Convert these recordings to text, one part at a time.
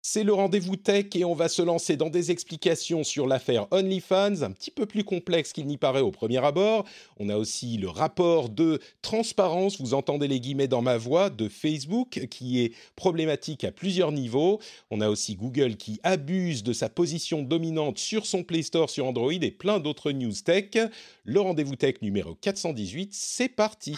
C'est le rendez-vous tech et on va se lancer dans des explications sur l'affaire OnlyFans, un petit peu plus complexe qu'il n'y paraît au premier abord. On a aussi le rapport de transparence, vous entendez les guillemets dans ma voix, de Facebook qui est problématique à plusieurs niveaux. On a aussi Google qui abuse de sa position dominante sur son Play Store sur Android et plein d'autres news tech. Le rendez-vous tech numéro 418, c'est parti.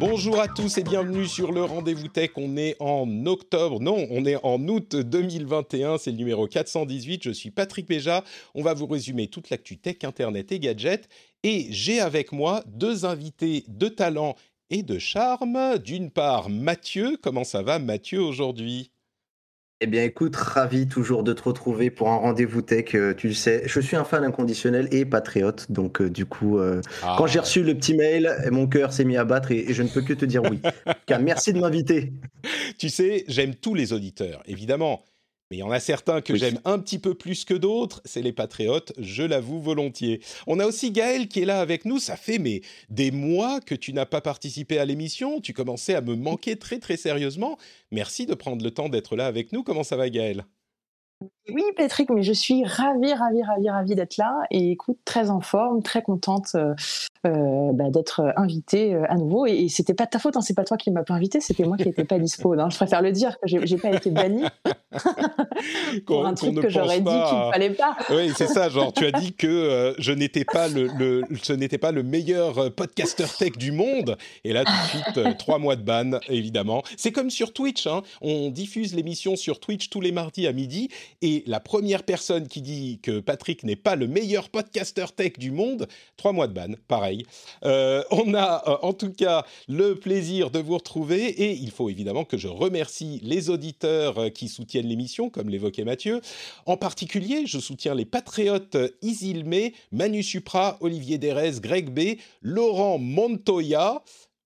Bonjour à tous et bienvenue sur le Rendez-vous Tech. On est en octobre, non, on est en août 2021, c'est le numéro 418. Je suis Patrick Béja. On va vous résumer toute l'actu tech, internet et gadgets. Et j'ai avec moi deux invités de talent et de charme. D'une part, Mathieu. Comment ça va, Mathieu, aujourd'hui? Eh bien, écoute, ravi toujours de te retrouver pour un rendez-vous tech. euh, tu le sais, je suis un fan inconditionnel et patriote. Donc, euh, du coup, euh, Ah. quand j'ai reçu le petit mail, mon cœur s'est mis à battre et, et je ne peux que te dire oui. Car merci de m'inviter. Tu sais, j'aime tous les auditeurs, évidemment. Mais il y en a certains que Oui. j'aime un petit peu plus que d'autres, c'est les patriotes, je l'avoue volontiers. On a aussi Gaël qui est là avec nous, ça fait mais des mois que tu n'as pas participé à l'émission, tu commençais à me manquer très très sérieusement. Merci de prendre le temps d'être là avec nous, comment ça va Gaël? Oui, Patrick, mais je suis ravie, ravie, ravie, ravie d'être là. Et écoute, très en forme, très contente euh, euh, bah, d'être invitée euh, à nouveau. Et, et c'était pas de ta faute, hein, c'est pas toi qui m'as pas invité, c'était moi qui n'étais pas dispo. hein. Je préfère le dire que j'ai pas été bannie pour un truc que j'aurais dit qu'il ne fallait pas. Oui, c'est ça, genre tu as dit que euh, je n'étais pas le, le- ce n'était pas le meilleur euh, podcasteur tech du monde et là tout de suite euh, trois mois de ban évidemment. C'est comme sur Twitch, hein. on diffuse l'émission sur Twitch tous les mardis à midi et la première personne qui dit que Patrick n'est pas le meilleur podcasteur tech du monde, trois mois de ban, pareil. Euh, on a euh, en tout cas le plaisir de vous retrouver et il faut évidemment que je remercie les auditeurs euh, qui soutiennent l'émission comme l'évoquait Mathieu. En particulier, je soutiens les patriotes Isilmé, Manu Supra, Olivier Derez, Greg B, Laurent Montoya.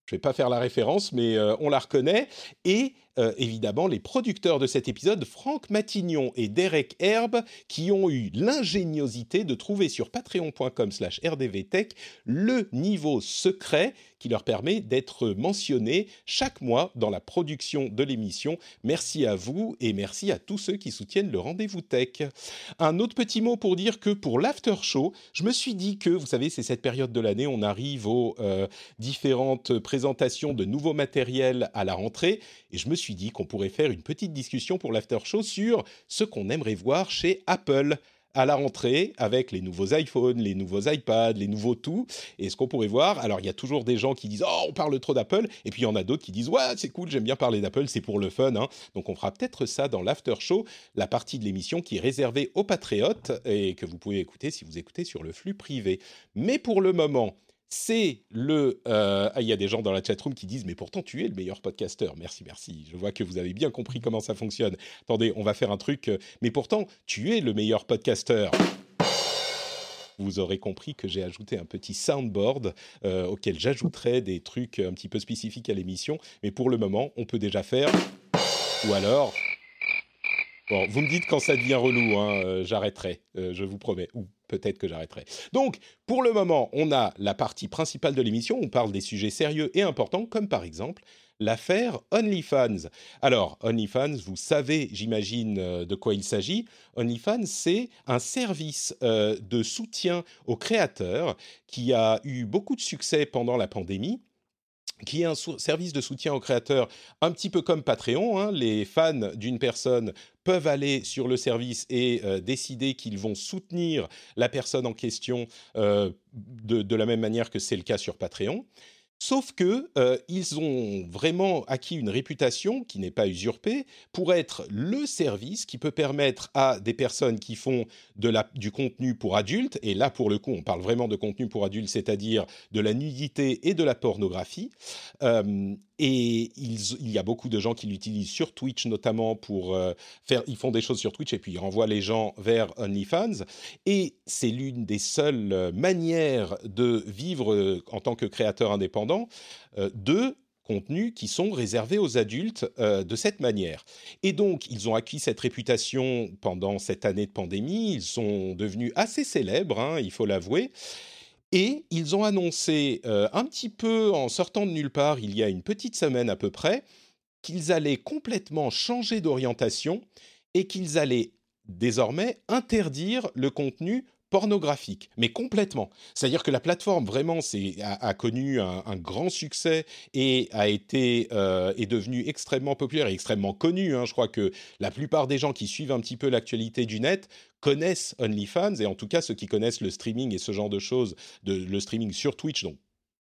Je vais pas faire la référence, mais on la reconnaît. Et euh, évidemment, les producteurs de cet épisode, Franck Matignon et Derek Herbe, qui ont eu l'ingéniosité de trouver sur patreon.com slash rdvtech le niveau secret qui leur permet d'être mentionnés chaque mois dans la production de l'émission. Merci à vous et merci à tous ceux qui soutiennent le rendez-vous tech. Un autre petit mot pour dire que pour l'after show, je me suis dit que, vous savez, c'est cette période de l'année, on arrive aux euh, différentes présentations de nouveaux matériels à la rentrée, et je me suis dit qu'on pourrait faire une petite discussion pour l'after show sur ce qu'on aimerait voir chez Apple à la rentrée avec les nouveaux iPhones, les nouveaux iPads, les nouveaux tout. Et ce qu'on pourrait voir, alors il y a toujours des gens qui disent oh on parle trop d'Apple, et puis il y en a d'autres qui disent ouais c'est cool, j'aime bien parler d'Apple, c'est pour le fun. hein. Donc on fera peut-être ça dans l'after show, la partie de l'émission qui est réservée aux patriotes et que vous pouvez écouter si vous écoutez sur le flux privé. Mais pour le moment, c'est le. ah, il y a des gens dans la chatroom qui disent Mais pourtant, tu es le meilleur podcasteur. Merci, merci. Je vois que vous avez bien compris comment ça fonctionne. Attendez, on va faire un truc. euh, Mais pourtant, tu es le meilleur podcasteur. Vous aurez compris que j'ai ajouté un petit soundboard euh, auquel j'ajouterai des trucs un petit peu spécifiques à l'émission. Mais pour le moment, on peut déjà faire. Ou alors. Bon, vous me dites quand ça devient relou, hein, j'arrêterai, je vous promets. Ou peut-être que j'arrêterai. Donc, pour le moment, on a la partie principale de l'émission, on parle des sujets sérieux et importants, comme par exemple l'affaire OnlyFans. Alors, OnlyFans, vous savez, j'imagine, euh, de quoi il s'agit. OnlyFans, c'est un service euh, de soutien aux créateurs qui a eu beaucoup de succès pendant la pandémie qui est un service de soutien aux créateurs un petit peu comme Patreon. hein. Les fans d'une personne peuvent aller sur le service et euh, décider qu'ils vont soutenir la personne en question euh, de la même manière que c'est le cas sur Patreon. Sauf que euh, ils ont vraiment acquis une réputation qui n'est pas usurpée pour être le service qui peut permettre à des personnes qui font du contenu pour adultes, et là pour le coup on parle vraiment de contenu pour adultes, c'est-à-dire de la nudité et de la pornographie, euh, et il y a beaucoup de gens qui l'utilisent sur Twitch notamment pour euh, faire. Ils font des choses sur Twitch et puis ils renvoient les gens vers OnlyFans. Et c'est l'une des seules euh, manières de vivre euh, en tant que créateur indépendant de contenus qui sont réservés aux adultes de cette manière. Et donc, ils ont acquis cette réputation pendant cette année de pandémie. Ils sont devenus assez célèbres, hein, il faut l'avouer. Et ils ont annoncé euh, un petit peu en sortant de nulle part, il y a une petite semaine à peu près, qu'ils allaient complètement changer d'orientation et qu'ils allaient désormais interdire le contenu pornographique, mais complètement. C'est-à-dire que la plateforme vraiment a, connu un, grand succès et a été euh, est devenue extrêmement populaire et extrêmement connue. Hein. Je crois que la plupart des gens qui suivent un petit peu l'actualité du net connaissent OnlyFans et en tout cas ceux qui connaissent le streaming et ce genre de choses, de, le streaming sur Twitch, donc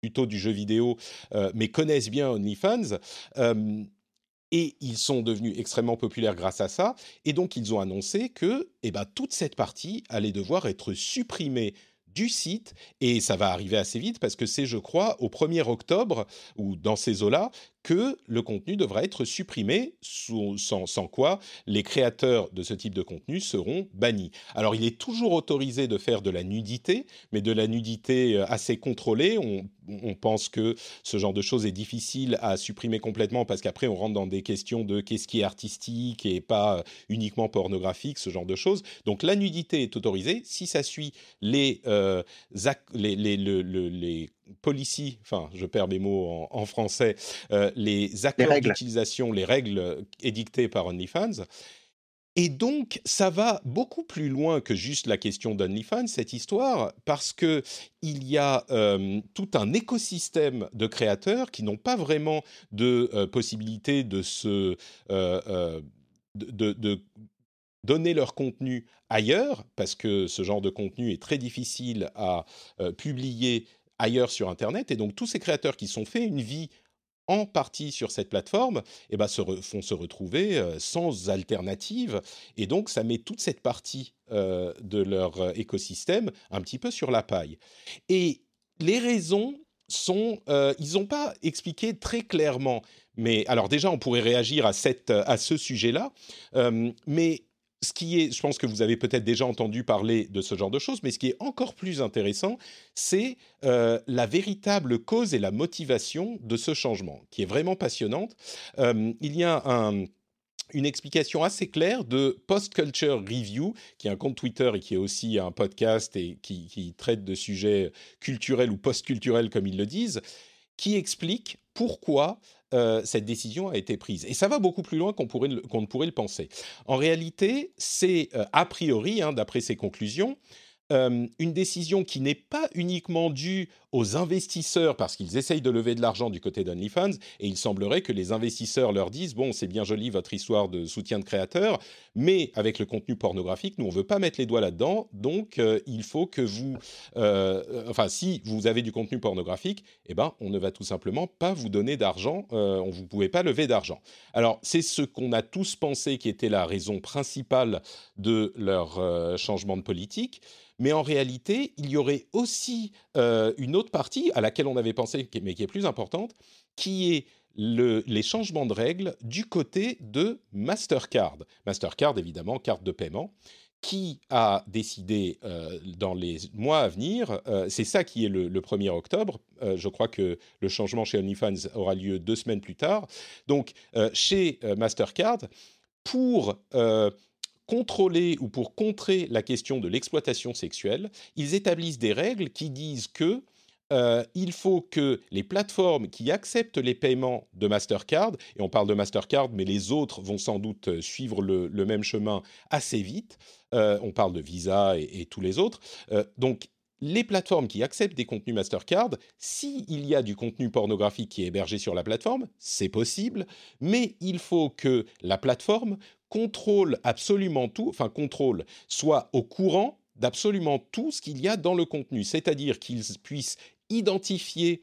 plutôt du jeu vidéo, euh, mais connaissent bien OnlyFans. Euh, et ils sont devenus extrêmement populaires grâce à ça. Et donc, ils ont annoncé que eh ben, toute cette partie allait devoir être supprimée du site et ça va arriver assez vite parce que c'est, je crois, au 1er octobre ou dans ces eaux-là que le contenu devra être supprimé, sans, quoi les créateurs de ce type de contenu seront bannis. Alors il est toujours autorisé de faire de la nudité, mais de la nudité euh, assez contrôlée. On, pense que ce genre de choses est difficile à supprimer complètement parce qu'après on rentre dans des questions de qu'est-ce qui est artistique et pas uniquement pornographique, ce genre de choses. Donc la nudité est autorisée si ça suit les, euh, les policy, enfin je perds mes mots en, français, euh, les accords d'utilisation, les règles édictées par OnlyFans. Et donc, ça va beaucoup plus loin que juste la question d'OnlyFans, cette histoire, parce que il y a euh, tout un écosystème de créateurs qui n'ont pas vraiment de euh, possibilité de se de, donner leur contenu ailleurs, parce que ce genre de contenu est très difficile à publier ailleurs sur Internet. Et donc tous ces créateurs qui sont fait une vie en partie sur cette plateforme, eh ben, se font se retrouver euh, sans alternative. Et donc, ça met toute cette partie euh, de leur euh, écosystème un petit peu sur la paille. Et les raisons sont, ils n'ont pas expliqué très clairement. Mais alors déjà, on pourrait réagir à, cette, à ce sujet-là. mais ce qui est, je pense que vous avez peut-être déjà entendu parler de ce genre de choses, mais ce qui est encore plus intéressant, c'est euh, la véritable cause et la motivation de ce changement, qui est vraiment passionnante. Euh, il y a une explication assez claire de Post Culture Review, qui est un compte Twitter et qui est aussi un podcast et qui, qui traite de sujets culturels ou post-culturels, comme ils le disent, qui explique pourquoi euh, cette décision a été prise. Et ça va beaucoup plus loin qu'on ne pourrait le penser. En réalité, c'est euh, a priori, hein, d'après ces conclusions, euh, une décision qui n'est pas uniquement due aux investisseurs parce qu'ils essayent de lever de l'argent du côté d'OnlyFans et il semblerait que les investisseurs leur disent bon c'est bien joli votre histoire de soutien de créateurs mais avec le contenu pornographique nous on veut pas mettre les doigts là-dedans donc euh, il faut que vous euh, enfin si vous avez du contenu pornographique eh ben on ne va tout simplement pas vous donner d'argent on vous pouvez pas lever d'argent. Alors c'est ce qu'on a tous pensé qui était la raison principale de leur changement de politique mais en réalité, il y aurait aussi euh, une autre partie à laquelle on avait pensé, mais qui est plus importante, qui est les changements de règles du côté de Mastercard. Mastercard, évidemment, carte de paiement, qui a décidé euh, dans les mois à venir, euh, c'est ça qui est le, le 1er octobre, je crois que le changement chez OnlyFans aura lieu deux semaines plus tard, donc chez Mastercard, pour contrôler ou pour contrer la question de l'exploitation sexuelle, ils établissent des règles qui disent que euh, il faut que les plateformes qui acceptent les paiements de Mastercard, et on parle de Mastercard, mais les autres vont sans doute euh, suivre le, même chemin assez vite, euh, on parle de Visa et, tous les autres, donc les plateformes qui acceptent des contenus Mastercard, s'il y a du contenu pornographique qui est hébergé sur la plateforme, c'est possible, mais il faut que la plateforme contrôle absolument tout, enfin contrôle, soit au courant d'absolument tout ce qu'il y a dans le contenu, c'est-à-dire qu'ils puissent identifier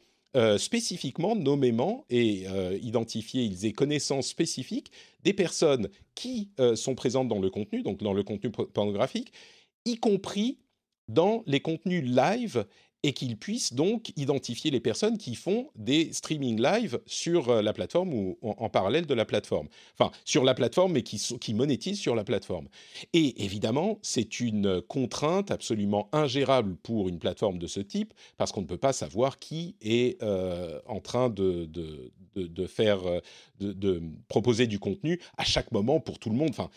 spécifiquement, nommément et identifier, ils aient connaissance spécifique des personnes qui sont présentes dans le contenu, donc dans le contenu pornographique, y compris dans les contenus live et qu'ils puissent donc identifier les personnes qui font des streaming live sur euh, la plateforme ou en, parallèle de la plateforme. Enfin, sur la plateforme, mais qui, qui monétisent sur la plateforme. Et évidemment, c'est une contrainte absolument ingérable pour une plateforme de ce type, parce qu'on ne peut pas savoir qui est euh, en train de, de, de, faire, euh, de, de, proposer du contenu à chaque moment pour tout le monde. Enfin,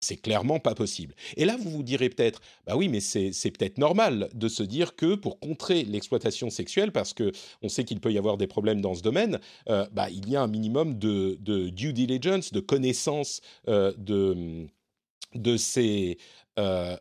c'est clairement pas possible. Et là, vous vous direz peut-être, bah oui, mais c'est peut-être normal de se dire que pour contrer l'exploitation sexuelle, parce que on sait qu'il peut y avoir des problèmes dans ce domaine, euh, bah, il y a un minimum de, due diligence, de connaissance euh, de, ces euh,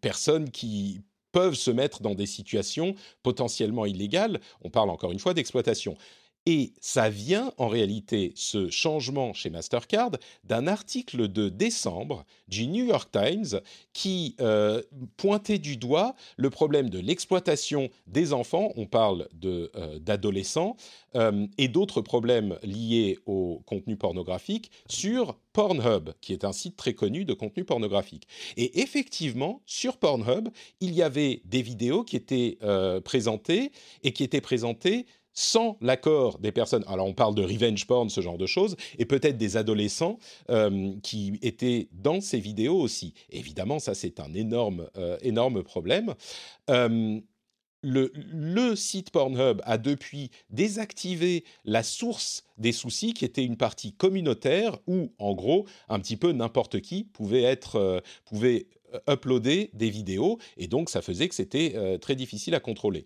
personnes qui peuvent se mettre dans des situations potentiellement illégales. On parle encore une fois d'exploitation. Et ça vient en réalité, ce changement chez Mastercard, d'un article de décembre du New York Times qui euh, pointait du doigt le problème de l'exploitation des enfants, on parle euh, d'adolescents, euh, et d'autres problèmes liés au contenu pornographique sur Pornhub, qui est un site très connu de contenu pornographique. Et effectivement, sur Pornhub, il y avait des vidéos qui étaient présentées et qui étaient présentées sans l'accord des personnes, alors on parle de revenge porn, ce genre de choses, et peut-être des adolescents euh, qui étaient dans ces vidéos aussi. Évidemment, ça c'est un énorme, euh, énorme problème. Euh, le, le, site Pornhub a depuis désactivé la source des soucis qui était une partie communautaire où, en gros, un petit peu n'importe qui pouvait être, pouvait uploader des vidéos et donc ça faisait que c'était très difficile à contrôler.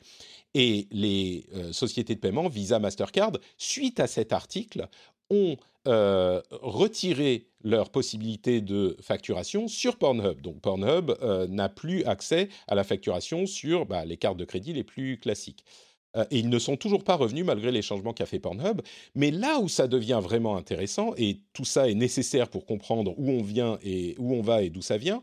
Et les euh, sociétés de paiement, Visa, Mastercard, suite à cet article, ont euh, retiré leur possibilité de facturation sur Pornhub. Donc Pornhub euh, n'a plus accès à la facturation sur bah, les cartes de crédit les plus classiques. et ils ne sont toujours pas revenus malgré les changements qu'a fait Pornhub. Mais là où ça devient vraiment intéressant, et tout ça est nécessaire pour comprendre où on vient et où on va et d'où ça vient,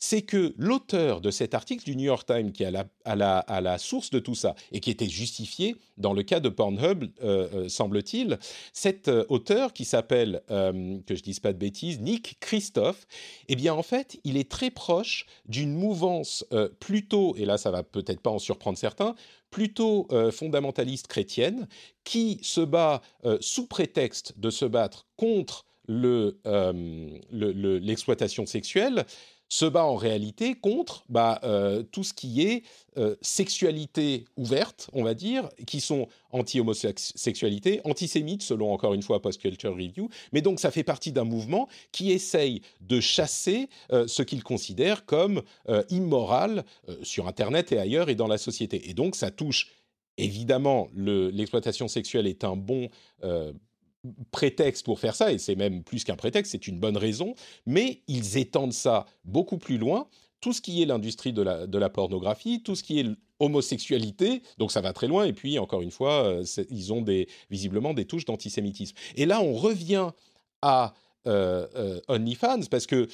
c'est que l'auteur de cet article du New York Times, qui est à la, source de tout ça, et qui était justifié dans le cas de Pornhub, euh, euh, semble-t-il, cet euh, auteur qui s'appelle, que je dise pas de bêtises, Nick Christophe, eh bien en fait, il est très proche d'une mouvance plutôt, et là ça va peut-être pas en surprendre certains, plutôt fondamentaliste chrétienne, qui se bat sous prétexte de se battre contre l'exploitation sexuelle, se bat en réalité contre bah, euh, tout ce qui est euh, sexualité ouverte, on va dire, qui sont anti-homosexualité, antisémites, selon encore une fois Post Culture Review. Mais donc ça fait partie d'un mouvement qui essaye de chasser euh, ce qu'il considère comme immoral sur Internet et ailleurs et dans la société. Et donc ça touche évidemment l'exploitation sexuelle est un bon prétexte pour faire ça, et c'est même plus qu'un prétexte, c'est une bonne raison, mais ils étendent ça beaucoup plus loin. Tout ce qui est l'industrie de la, de la pornographie, tout ce qui est homosexualité, donc ça va très loin, et puis encore une fois, euh, ils ont des, visiblement des touches d'antisémitisme. Et là, on revient à euh, euh, OnlyFans, parce que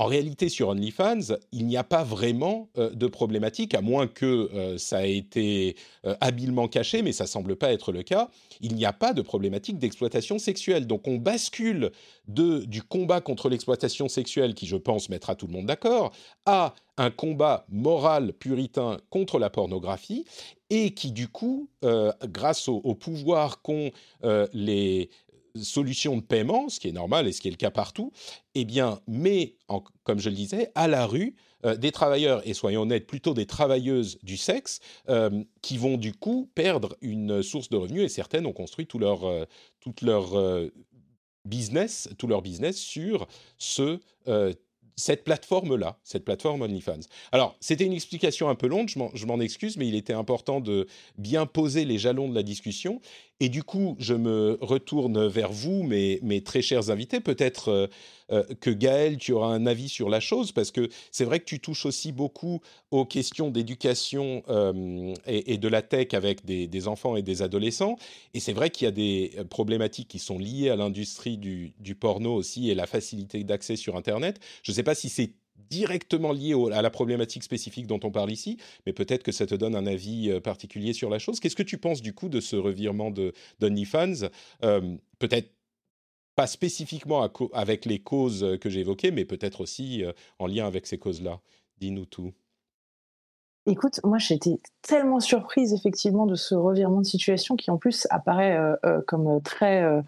en réalité, sur OnlyFans, il n'y a pas vraiment euh, de problématique, à moins que euh, ça ait été euh, habilement caché, mais ça semble pas être le cas. Il n'y a pas de problématique d'exploitation sexuelle. Donc on bascule du combat contre l'exploitation sexuelle, qui je pense mettra tout le monde d'accord, à un combat moral puritain contre la pornographie, et qui du coup, grâce au pouvoir qu'ont les solution de paiement, ce qui est normal et ce qui est le cas partout, eh bien, met, comme je le disais, à la rue euh, des travailleurs, et soyons honnêtes, plutôt des travailleuses du sexe, euh, qui vont du coup perdre une source de revenus, et certaines ont construit tout leur, euh, leur business, tout leur business sur ce cette plateforme-là, cette plateforme OnlyFans. Alors, c'était une explication un peu longue, je m'en excuse, mais il était important de bien poser les jalons de la discussion. Et du coup, je me retourne vers vous, mes, très chers invités. Peut-être euh, euh, que Gaël, tu auras un avis sur la chose, parce que c'est vrai que tu touches aussi beaucoup aux questions d'éducation euh, et, de la tech avec des, enfants et des adolescents. Et c'est vrai qu'il y a des problématiques qui sont liées à l'industrie du, du, porno aussi et la facilité d'accès sur Internet. Je ne sais pas si c'est directement lié à la problématique spécifique dont on parle ici, mais peut-être que ça te donne un avis particulier sur la chose. Qu'est-ce que tu penses du coup de ce revirement de d'OnlyFans Peut-être pas spécifiquement avec les causes que j'ai évoquées, mais peut-être aussi en lien avec ces causes-là? Dis-nous tout. Écoute, moi j'étais tellement surprise effectivement de ce revirement de situation qui en plus apparaît euh, euh, comme très euh,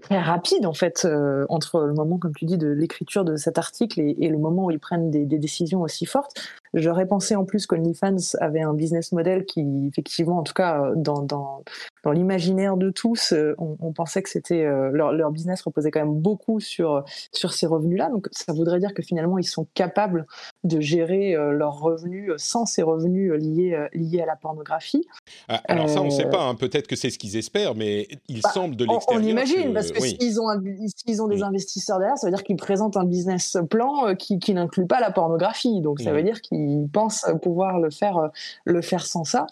très rapide en fait entre le moment, comme tu dis, de l'écriture de cet article et, le moment où ils prennent des, des décisions aussi fortes. J'aurais pensé en plus qu'OnlyFans avait un business model qui, effectivement, en tout cas, dans, dans, dans l'imaginaire de tous, euh, on, on pensait que c'était euh, leur, leur, business reposait quand même beaucoup sur sur ces revenus-là. Donc, ça voudrait dire que finalement, ils sont capables de gérer euh, leurs revenus sans ces revenus liés liés à la pornographie. Ah, alors ça, on ne sait pas. Hein. Peut-être que c'est ce qu'ils espèrent, mais il bah, semble de l'extérieur. On, imagine, parce que s'ils ont, ont des investisseurs derrière, ça veut dire qu'ils présentent un business plan qui, qui n'inclut pas la pornographie. Donc, ça veut dire qu'ils ils pensent pouvoir le faire, euh, le faire sans ça.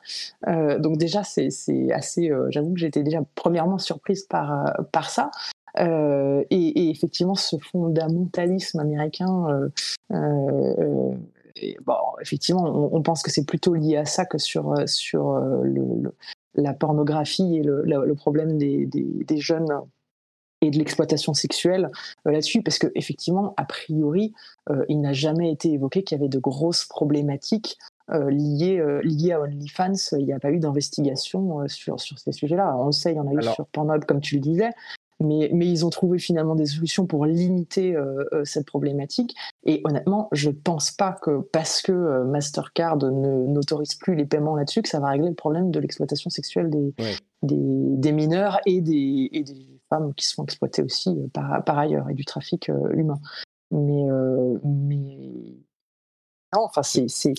Euh, donc déjà, c'est assez. Euh, j'avoue que j'étais déjà premièrement surprise par par ça. et, effectivement, ce fondamentalisme américain. bon, effectivement, on, pense que c'est plutôt lié à ça que sur sur le, la pornographie et le, le problème des, des, des jeunes et de l'exploitation sexuelle euh, là-dessus, parce que effectivement, a priori, euh, il n'a jamais été évoqué qu'il y avait de grosses problématiques euh, liées, liées à OnlyFans. Il n'y a pas eu d'investigation sur, sur ces sujets-là. On le sait, il y en a eu sur Pornhub, comme tu le disais. Mais, mais, ils ont trouvé finalement des solutions pour limiter cette problématique. Et honnêtement, je ne pense pas que parce que Mastercard n'autorise plus les paiements là-dessus, que ça va régler le problème de l'exploitation sexuelle des, des, des, mineurs et des, et des femmes qui sont exploitées aussi euh, par, par ailleurs et du trafic euh, humain. Mais, euh, mais non, enfin, c'est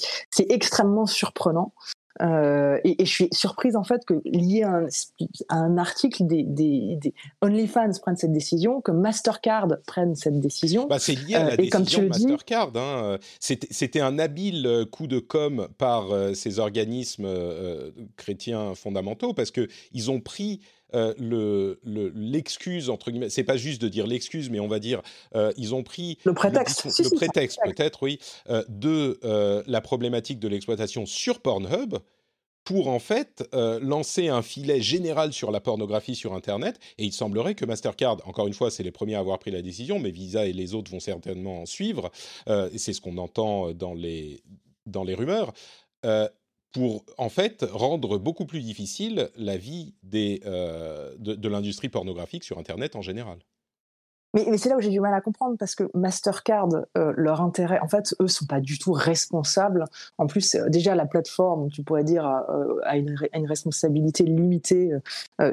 extrêmement surprenant. Et, je suis surprise en fait que lié à un, article des, des, OnlyFans prennent cette décision, que Mastercard prenne cette décision. Bah, c'est lié à la décision Mastercard. Hein. C'était un habile coup de com par ces organismes chrétiens fondamentaux parce que ils ont pris euh, l'excuse entre guillemets, c'est pas juste de dire l'excuse, mais on va dire euh, ils ont pris le prétexte, le, prétexte peut-être, oui, euh, de la problématique de l'exploitation sur Pornhub pour en fait lancer un filet général sur la pornographie sur Internet. Et il semblerait que Mastercard, encore une fois, c'est les premiers à avoir pris la décision, mais Visa et les autres vont certainement en suivre. c'est ce qu'on entend dans les dans les rumeurs pour en fait rendre beaucoup plus difficile la vie euh, de, l'industrie pornographique sur Internet en général. Mais, c'est là où j'ai du mal à comprendre parce que Mastercard, euh, leur intérêt, en fait, eux sont pas du tout responsables. En plus, euh, déjà la plateforme, tu pourrais dire, a, une, responsabilité limitée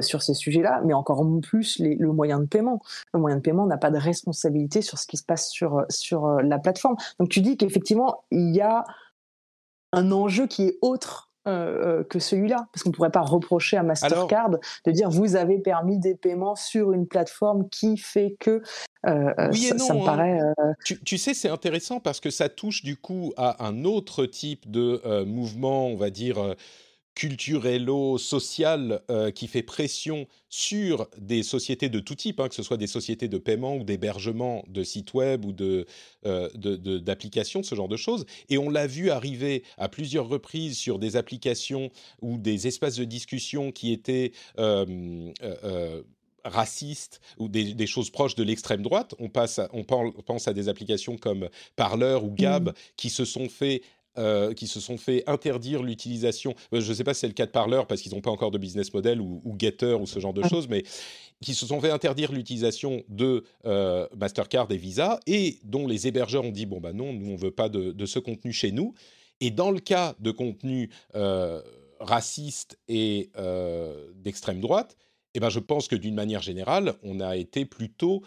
sur ces sujets-là, mais encore plus le moyen de paiement. Le moyen de paiement n'a pas de responsabilité sur ce qui se passe sur la plateforme. Donc tu dis qu'effectivement il y a un enjeu qui est autre euh, euh, que celui-là Parce qu'on ne pourrait pas reprocher à Mastercard de dire vous avez permis des paiements sur une plateforme qui fait que. Euh, oui et non. me hein. paraît, tu, sais, c'est intéressant parce que ça touche du coup à un autre type de mouvement, on va dire culturello-social euh, qui fait pression sur des sociétés de tout type, hein, que ce soit des sociétés de paiement ou d'hébergement de sites web ou de, euh, d'applications, ce genre de choses. Et on l'a vu arriver à plusieurs reprises sur des applications ou des espaces de discussion qui étaient... Euh, racistes ou des, choses proches de l'extrême droite. On, passe on pense à des applications comme Parler ou Gab mmh. qui se sont fait euh, qui se sont fait interdire l'utilisation. Euh, je ne sais pas si c'est le cas de Parler parce qu'ils n'ont pas encore de business model ou, Getter ou ce genre de choses, mais qui se sont fait interdire l'utilisation de euh, Mastercard et Visa et dont les hébergeurs ont dit bon bah non, nous on veut pas de, ce contenu chez nous. Et dans le cas de contenu raciste et d'extrême droite, eh ben je pense que d'une manière générale, on a été plutôt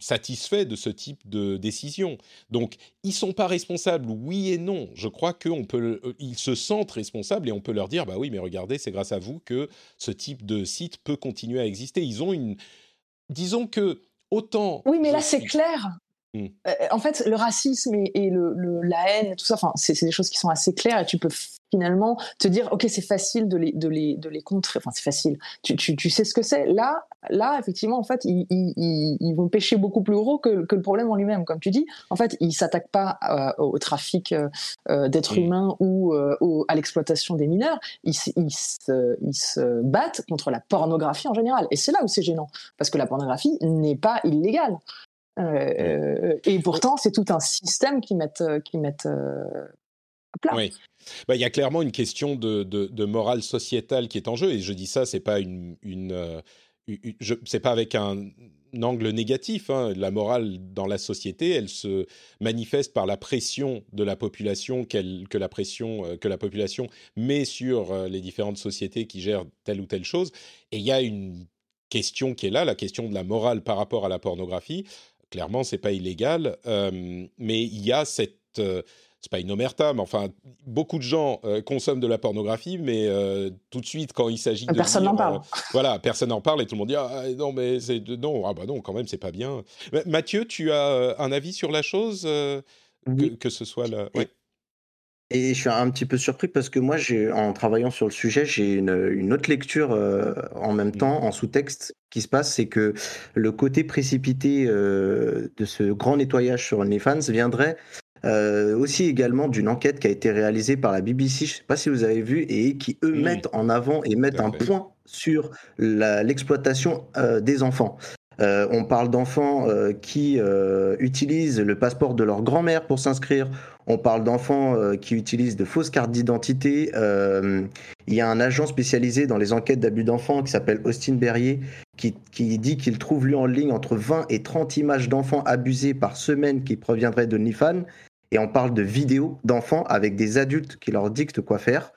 satisfait de ce type de décision. Donc, ils sont pas responsables, oui et non. Je crois qu'ils peut, euh, ils se sentent responsables et on peut leur dire, bah oui, mais regardez, c'est grâce à vous que ce type de site peut continuer à exister. Ils ont une, disons que autant. Oui, mais là, c'est clair. Mm. en fait, le racisme et, le, la haine, tout ça, c'est des choses qui sont assez claires et tu peux finalement te dire, ok, c'est facile de les, de les, de les contrer. Enfin, c'est facile. Tu, tu, tu, sais ce que c'est. Là, là, effectivement, en fait, ils, ils, ils, vont pêcher beaucoup plus gros que, que le problème en lui-même, comme tu dis. En fait, ils s'attaquent pas euh, au trafic euh, euh, d'êtres humains ou à l'exploitation des mineurs. Ils, ils, se, ils se battent contre la pornographie en général. Et c'est là où c'est gênant, parce que la pornographie n'est pas illégale. Et pourtant, c'est tout un système qui met, qui met à plat. Oui. Bah, il y a clairement une question de, de, morale sociétale qui est en jeu, et je dis ça, c'est pas une, une, euh, c'est pas avec un, angle négatif. Hein. La morale dans la société, elle se manifeste par la pression de la population que la pression euh, que la population met sur euh, les différentes sociétés qui gèrent telle ou telle chose. Et il y a une question qui est là, la question de la morale par rapport à la pornographie. Clairement, c'est pas illégal, mais il y a cette c'est pas une omerta, mais enfin, beaucoup de gens euh, consomment de la pornographie, mais euh, tout de suite, quand il s'agit de. Personne n'en parle. Euh, voilà, personne n'en parle et tout le monde dit ah, non, mais c'est. Non, ah bah non, quand même, c'est pas bien. Mathieu, tu as un avis sur la chose que, ce soit là. Et je suis un petit peu surpris parce que moi, en travaillant sur le sujet, j'ai une, autre lecture en même temps, en sous-texte, qui se passe, c'est que le côté précipité de ce grand nettoyage sur OnlyFans viendrait euh, aussi également d'une enquête qui a été réalisée par la BBC, je ne sais pas si vous avez vu, et qui eux mettent en avant et mettent un point sur l'exploitation euh, des enfants. Euh, on parle d'enfants qui utilisent le passeport de leur grand-mère pour s'inscrire. On parle d'enfants qui utilisent de fausses cartes d'identité. Il y a un agent spécialisé dans les enquêtes d'abus d'enfants qui s'appelle Austin Berrier qui, qui dit qu'il trouve lui en ligne entre 20 et 30 images d'enfants abusés par semaine qui proviendraient de Nifan et on parle de vidéos d'enfants avec des adultes qui leur dictent quoi faire.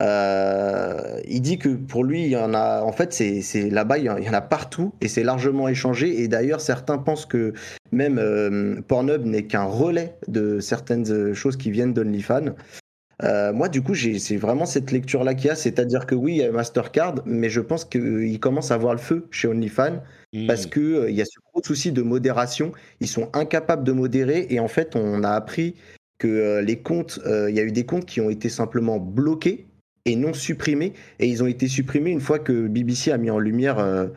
Euh, il dit que pour lui, il y en a, en fait, c'est là-bas, il y en a partout et c'est largement échangé. Et d'ailleurs, certains pensent que même euh, Pornhub n'est qu'un relais de certaines choses qui viennent d'OnlyFans. Euh, moi, du coup, c'est vraiment cette lecture-là qu'il y a, c'est-à-dire que oui, il y a Mastercard, mais je pense qu'il commence à voir le feu chez OnlyFans parce mmh. qu'il euh, il y a ce gros souci de modération. Ils sont incapables de modérer et en fait, on a appris que euh, les comptes, il y a eu des comptes qui ont été simplement bloqués et non supprimés et ils ont été supprimés une fois que BBC a mis en lumière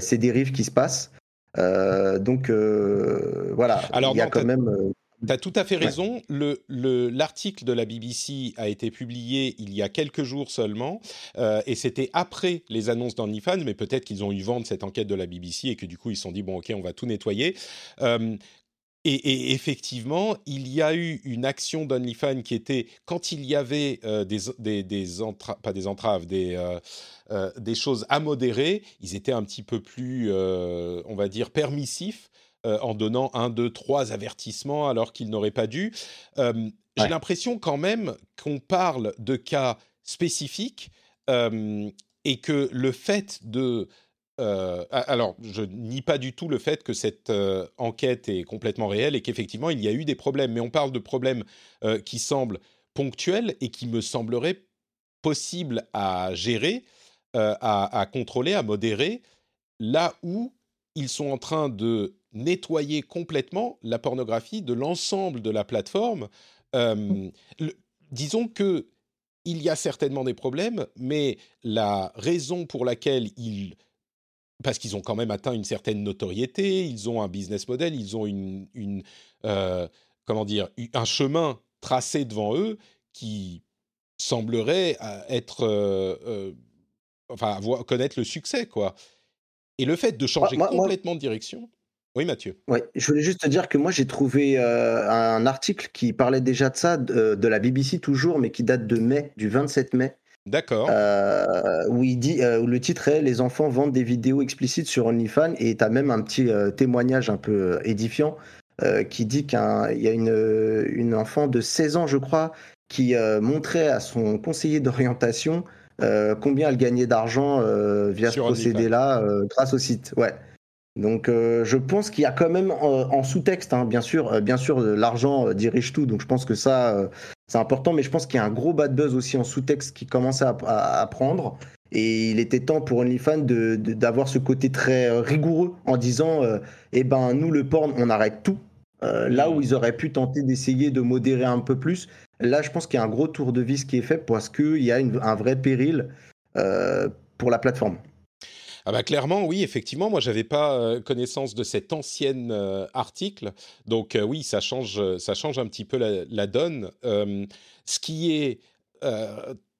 ces dérives qui se passent. donc voilà, Alors, il y a quand même. Tu as tout à fait raison. L'article de la BBC a été publié il y a quelques jours seulement, euh, et c'était après les annonces d'OnlyFans, mais peut-être qu'ils ont eu vent de cette enquête de la BBC et que du coup ils se sont dit, bon ok, on va tout nettoyer. Euh, et, effectivement, il y a eu une action d'OnlyFans qui était quand il y avait euh, des, des, des pas des entraves, des, des choses à modérer, ils étaient un petit peu plus, on va dire, permissifs euh, en donnant un, deux, trois avertissements alors qu'il n'aurait pas dû. Euh, j'ai l'impression quand même qu'on parle de cas spécifiques euh, et que le fait de... alors, je nie pas du tout le fait que cette enquête est complètement réelle et qu'effectivement, il y a eu des problèmes, mais on parle de problèmes qui semblent ponctuels et qui me sembleraient possibles à gérer, à, contrôler, à modérer, là où ils sont en train de nettoyer complètement la pornographie de l'ensemble de la plateforme. Euh, disons que il y a certainement des problèmes, mais la raison pour laquelle ils parce qu'ils ont quand même atteint une certaine notoriété, ils ont un business model, ils ont une, une euh, comment dire, un chemin tracé devant eux qui semblerait euh, être, enfin, connaître le succès, quoi. Et le fait de changer complètement de direction. Oui, Mathieu. Oui, je voulais juste te dire que moi j'ai trouvé euh, un article qui parlait déjà de ça, de, la BBC toujours, mais qui date de mai, du 27 mai. D'accord. Euh, où il dit, euh, où le titre est Les enfants vendent des vidéos explicites sur OnlyFans et tu as même un petit témoignage un peu édifiant qui dit qu'il y a une, une enfant de 16 ans, je crois, qui montrait à son conseiller d'orientation combien elle gagnait d'argent via ce procédé-là grâce au site. Ouais. Donc euh, je pense qu'il y a quand même euh, en sous-texte, hein, bien sûr, euh, bien sûr, l'argent dirige tout, donc je pense que ça c'est important, mais je pense qu'il y a un gros bad buzz aussi en sous-texte qui commençait à, prendre. Et il était temps pour OnlyFans d'avoir de, ce côté très rigoureux en disant, eh ben nous le porn, on arrête tout. là où ils auraient pu tenter d'essayer de modérer un peu plus, là, je pense qu'il y a un gros tour de vis qui est fait parce qu'il y a un vrai péril pour la plateforme. Ah bah clairement, oui, effectivement, moi j'avais pas euh, connaissance de cet ancien euh, article, donc euh, oui, ça change, ça change un petit peu la, donne. ce qui est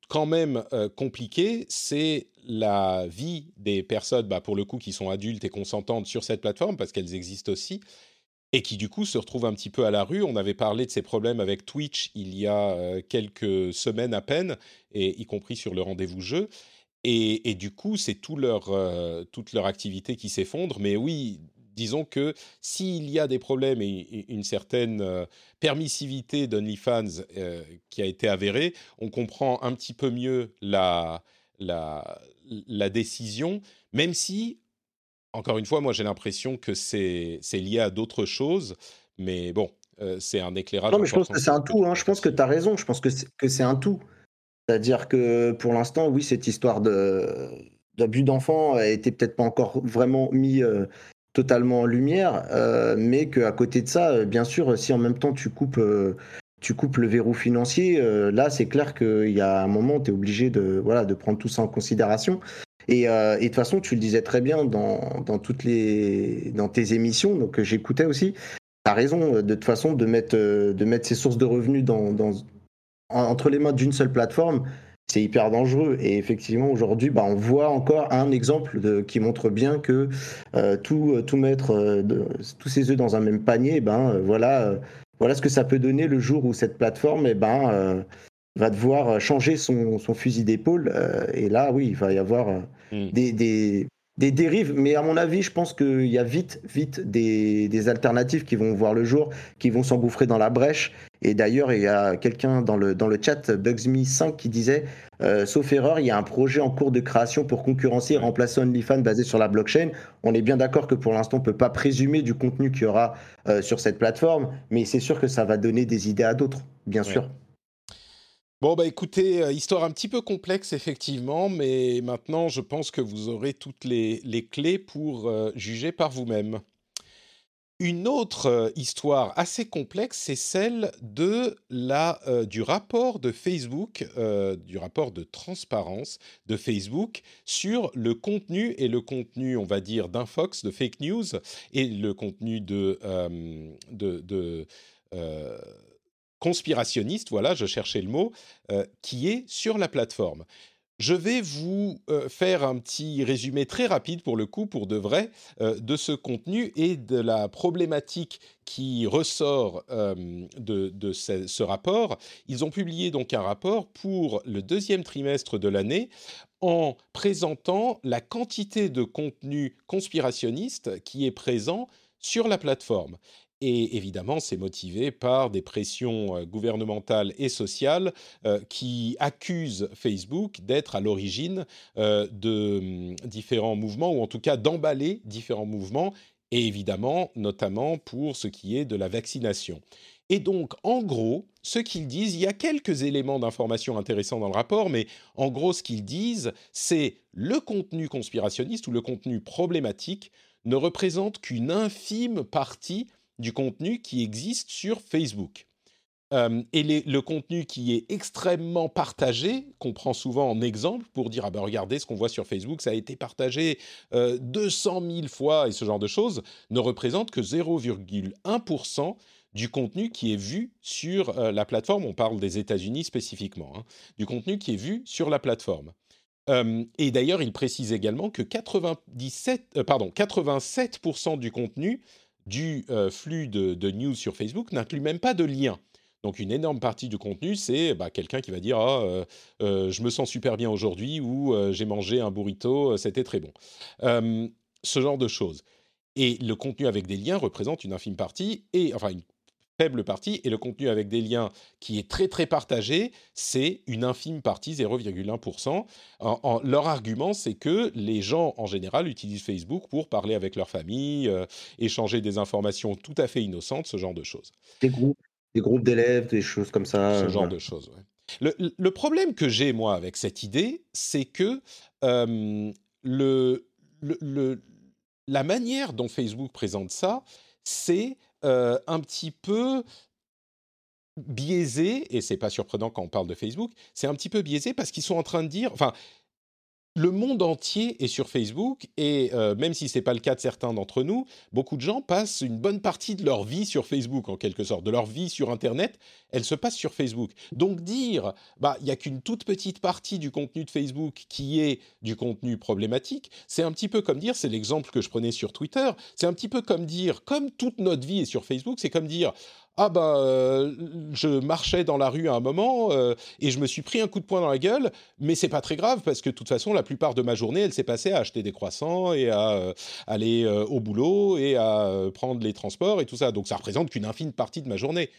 quand même compliqué, c'est la vie des personnes, bah, pour le coup, qui sont adultes et consentantes sur cette plateforme, parce qu'elles existent aussi, et qui du coup se retrouvent un petit peu à la rue. On avait parlé de ces problèmes avec Twitch il y a quelques semaines à peine, et y compris sur le rendez-vous jeu. Et, du coup, c'est tout leur, euh, toute leur activité qui s'effondre. Mais oui, disons que s'il y a des problèmes et, une certaine euh, permissivité d'OnlyFans euh, qui a été avérée, on comprend un petit peu mieux la, la, la décision, même si, encore une fois, moi j'ai l'impression que c'est lié à d'autres choses. Mais bon, c'est un éclairage. Non, mais je pense que c'est un tout. Hein. Je pense que tu as raison. Je pense que c'est un tout. C'est-à-dire que pour l'instant, oui, cette histoire d'abus d'enfants a peut-être pas encore vraiment mis euh, totalement en lumière, euh, mais qu'à côté de ça, euh, bien sûr, si en même temps tu coupes, tu coupes le verrou financier, là, c'est clair qu'il y a un moment, tu es obligé de, voilà, de prendre tout ça en considération. Et, de toute façon, tu le disais très bien dans, dans toutes les, dans tes émissions, donc j'écoutais aussi. Tu as raison, de toute façon, de mettre, de mettre ces sources de revenus dans, entre les mains d'une seule plateforme, c'est hyper dangereux. Et effectivement, aujourd'hui, bah, on voit encore un exemple de, qui montre bien que euh, tout, tout mettre euh, tous ses œufs dans un même panier, ben, euh, voilà, voilà ce que ça peut donner le jour où cette plateforme eh ben, va devoir changer son, son fusil d'épaule. et là, oui, il va y avoir mm. des, des, des dérives, mais à mon avis, je pense qu'il y a vite, vite des, des, alternatives qui vont voir le jour, qui vont s'engouffrer dans la brèche. Et d'ailleurs, il y a quelqu'un dans le, dans le chat, Bugsme5, qui disait, euh, sauf erreur, il y a un projet en cours de création pour concurrencer et remplacer OnlyFans basé sur la blockchain. On est bien d'accord que pour l'instant, on ne peut pas présumer du contenu qu'il y aura euh, sur cette plateforme, mais c'est sûr que ça va donner des idées à d'autres, bien sûr. Bon, bah écoutez, euh, histoire un petit peu complexe, effectivement, mais maintenant, je pense que vous aurez toutes les, clés pour euh, juger par vous-même. Une autre euh, histoire assez complexe, c'est celle de la, du rapport de Facebook, du rapport de transparence de Facebook sur le contenu et le contenu, on va dire, d'infox, de fake news, et le contenu de, de conspirationniste, voilà, je cherchais le mot, euh, qui est sur la plateforme. Je vais vous euh, faire un petit résumé très rapide pour le coup, pour de vrai, euh, de ce contenu et de la problématique qui ressort de, ce, ce, rapport. Ils ont publié donc un rapport pour le deuxième trimestre de l'année en présentant la quantité de contenu conspirationniste qui est présent sur la plateforme. Et évidemment, c'est motivé par des pressions euh, gouvernementales et sociales euh, qui accusent Facebook d'être à l'origine euh, de hum, différents mouvements, ou en tout cas d'emballer différents mouvements, et évidemment, notamment pour ce qui est de la vaccination. Et donc, en gros, ce qu'ils disent, il y a quelques éléments d'information intéressants dans le rapport, mais en gros, ce qu'ils disent, c'est le contenu conspirationniste ou le contenu problématique ne représente qu'une infime partie du contenu qui existe sur Facebook. Euh, et le contenu qui est extrêmement partagé, qu'on prend souvent en exemple pour dire ah ben regardez ce qu'on voit sur Facebook, ça a été partagé 200 euh, 000 fois et ce genre de choses, ne représente que 0,1% du contenu qui est vu sur euh, la plateforme. On parle des États-Unis spécifiquement, hein, du contenu qui est vu sur la plateforme. et d'ailleurs, il précise également que 97, pardon, 87% du contenu du euh, flux de, news sur Facebook n'inclut même pas de lien. Donc une énorme partie du contenu, c'est bah, quelqu'un qui va dire ah, euh, euh, je me sens super bien aujourd'hui ou j'ai mangé un burrito, c'était très bon. ce genre de choses. Et le contenu avec des liens représente une infime partie, et enfin une faible partie, et le contenu avec des liens qui est très très partagé, c'est une infime partie, 0,1%. leur argument, c'est que les gens en général utilisent Facebook pour parler avec leur famille, euh, échanger des informations tout à fait innocentes, ce genre de choses. Des groupes, des groupes d'élèves, des choses comme ça. Ce genre de choses, le, le, problème que j'ai, moi, avec cette idée, c'est que euh, le, le, la manière dont Facebook présente ça, c'est un petit peu biaisé, et c'est pas surprenant quand on parle de Facebook, c'est un petit peu biaisé parce qu'ils sont en train de dire, enfin, le monde entier est sur Facebook et euh, même si ce n'est pas le cas de certains d'entre nous, beaucoup de gens passent une bonne partie de leur vie sur Facebook en quelque sorte, de leur vie sur Internet, elle se passe sur Facebook. Donc dire, bah il y a qu'une toute petite partie du contenu de Facebook qui est du contenu problématique, c'est un petit peu comme dire, c'est l'exemple que je prenais sur Twitter, c'est un petit peu comme dire, comme toute notre vie est sur Facebook, c'est comme dire, ah ben, euh, je marchais dans la rue à un moment euh, et je me suis pris un coup de poing dans la gueule, mais c'est pas très grave parce que de toute façon, la plupart de ma journée, elle s'est passée à acheter des croissants et à euh, aller au boulot et à prendre les transports et tout ça. Donc ça représente qu'une infime partie de ma journée.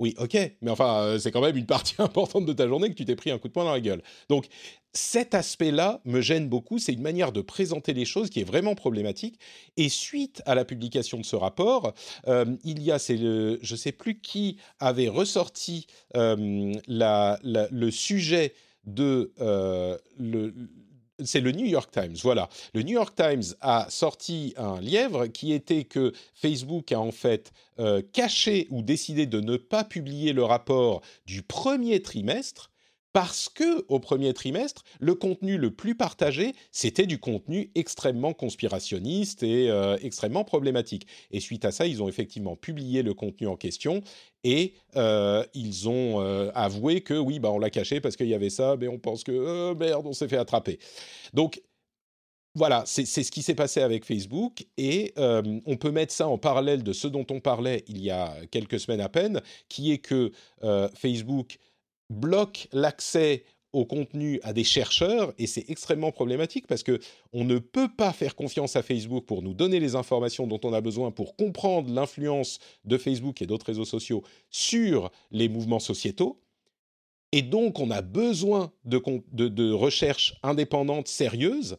Oui, ok, mais enfin, euh, c'est quand même une partie importante de ta journée que tu t'es pris un coup de poing dans la gueule. Donc, cet aspect-là me gêne beaucoup. C'est une manière de présenter les choses qui est vraiment problématique. Et suite à la publication de ce rapport, euh, il y a, je ne sais plus qui avait ressorti euh, le sujet de le, c'est le New York Times, voilà. Le New York Times a sorti un lièvre qui était que Facebook a en fait euh, caché ou décidé de ne pas publier le rapport du premier trimestre parce que au premier trimestre, le contenu le plus partagé, c'était du contenu extrêmement conspirationniste et euh, extrêmement problématique. Et suite à ça, ils ont effectivement publié le contenu en question et euh, ils ont euh, avoué que oui, bah on l'a caché parce qu'il y avait ça, mais on pense que merde, on s'est fait attraper. Donc voilà, c'est ce qui s'est passé avec Facebook et on peut mettre ça en parallèle de ce dont on parlait il y a quelques semaines à peine, qui est que Facebook bloque l'accès au contenu à des chercheurs et c'est extrêmement problématique parce que on ne peut pas faire confiance à Facebook pour nous donner les informations dont on a besoin pour comprendre l'influence de Facebook et d'autres réseaux sociaux sur les mouvements sociétaux. Et donc, on a besoin de, de, de recherches indépendantes, sérieuses.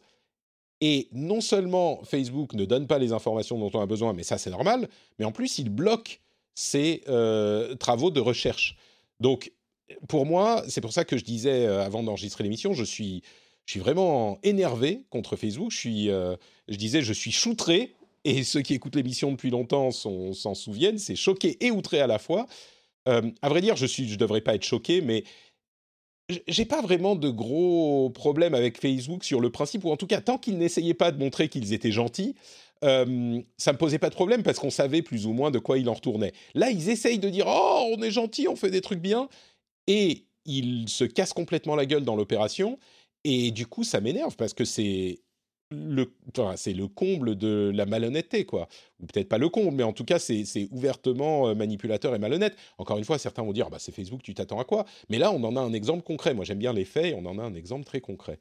Et non seulement Facebook ne donne pas les informations dont on a besoin, mais ça c'est normal, mais en plus il bloque ces euh, travaux de recherche. Donc pour moi, c'est pour ça que je disais euh, avant d'enregistrer l'émission, je suis, je suis vraiment énervé contre Facebook. Je suis, euh, je disais, je suis choutré. Et ceux qui écoutent l'émission depuis longtemps s'en souviennent. C'est choqué et outré à la fois. Euh, à vrai dire, je suis, je devrais pas être choqué, mais j'ai pas vraiment de gros problèmes avec Facebook sur le principe, ou en tout cas, tant qu'ils n'essayaient pas de montrer qu'ils étaient gentils, euh, ça me posait pas de problème parce qu'on savait plus ou moins de quoi il en retournait. Là, ils essayent de dire Oh, on est gentil, on fait des trucs bien et il se casse complètement la gueule dans l'opération. Et du coup, ça m'énerve parce que c'est le, c'est le comble de la malhonnêteté, quoi. Ou peut-être pas le comble, mais en tout cas, c'est ouvertement euh, manipulateur et malhonnête. Encore une fois, certains vont dire, bah, c'est Facebook, tu t'attends à quoi? Mais là, on en a un exemple concret. Moi, j'aime bien les faits, on en a un exemple très concret.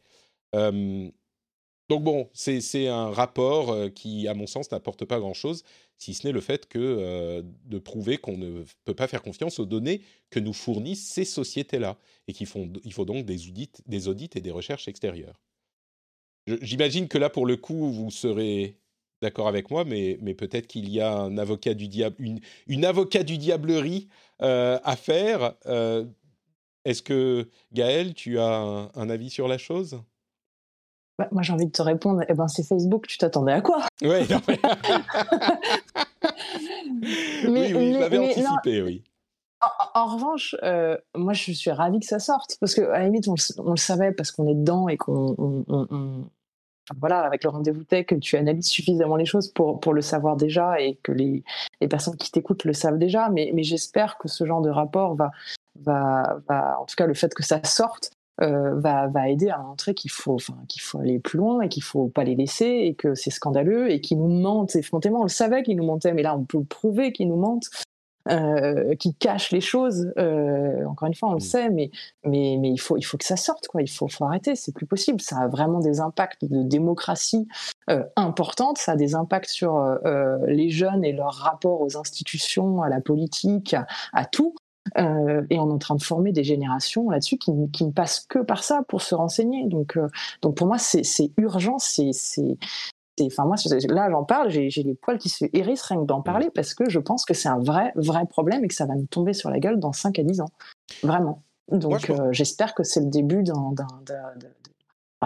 Donc bon, c'est un rapport euh, qui, à mon sens, n'apporte pas grand-chose, si ce n'est le fait euh, de prouver qu'on ne peut pas faire confiance aux données que nous fournissent ces sociétés-là, et qu'il faut donc des audits, des audits et des recherches extérieures. J'imagine que là, pour le coup, vous serez d'accord avec moi, mais, peut-être qu'il y a un avocat du diable, une, une avocat du diablerie euh, à faire. Est-ce que Gaël, tu as un avis sur la chose? Bah, moi, j'ai envie de te répondre, eh ben, c'est Facebook, tu t'attendais à quoi? Oui, mais... oui, oui, je l'avais anticipé, oui. En, revanche, euh, moi, je suis ravie que ça sorte, parce qu'à la limite, on, le savait, parce qu'on est dedans et qu'on... voilà, avec le rendez-vous tech, tu analyses suffisamment les choses pour, pour le savoir déjà et que les, les personnes qui t'écoutent le savent déjà. Mais, mais j'espère que ce genre de rapport va, va, va, en tout cas, le fait que ça sorte, euh, va, va, aider à montrer qu'il faut, enfin, qu'il faut aller plus loin et qu'il faut pas les laisser et que c'est scandaleux et qu'ils nous mentent effrontément. On le savait qu'ils nous mentaient, mais là, on peut prouver qu'ils nous mentent. Euh, qui cachent les choses. Euh, encore une fois, on le mmh. sait, mais, mais, mais il, faut, il faut que ça sorte. Quoi. Il faut, faut arrêter, c'est plus possible. Ça a vraiment des impacts de démocratie euh, importantes. Ça a des impacts sur les jeunes et leur rapport aux institutions, à la politique, à tout. Euh, et on est en train de former des générations là-dessus qui, qui, ne passent que par ça pour se renseigner. Donc, euh, donc pour moi, c'est urgent. C'est, enfin moi, là, j'en parle, j'ai les poils qui se hérissent rien que d'en parler parce que je pense que c'est un vrai, vrai problème et que ça va nous tomber sur la gueule dans 5 à 10 ans. Vraiment. Donc, euh, j'espère que c'est le début d'un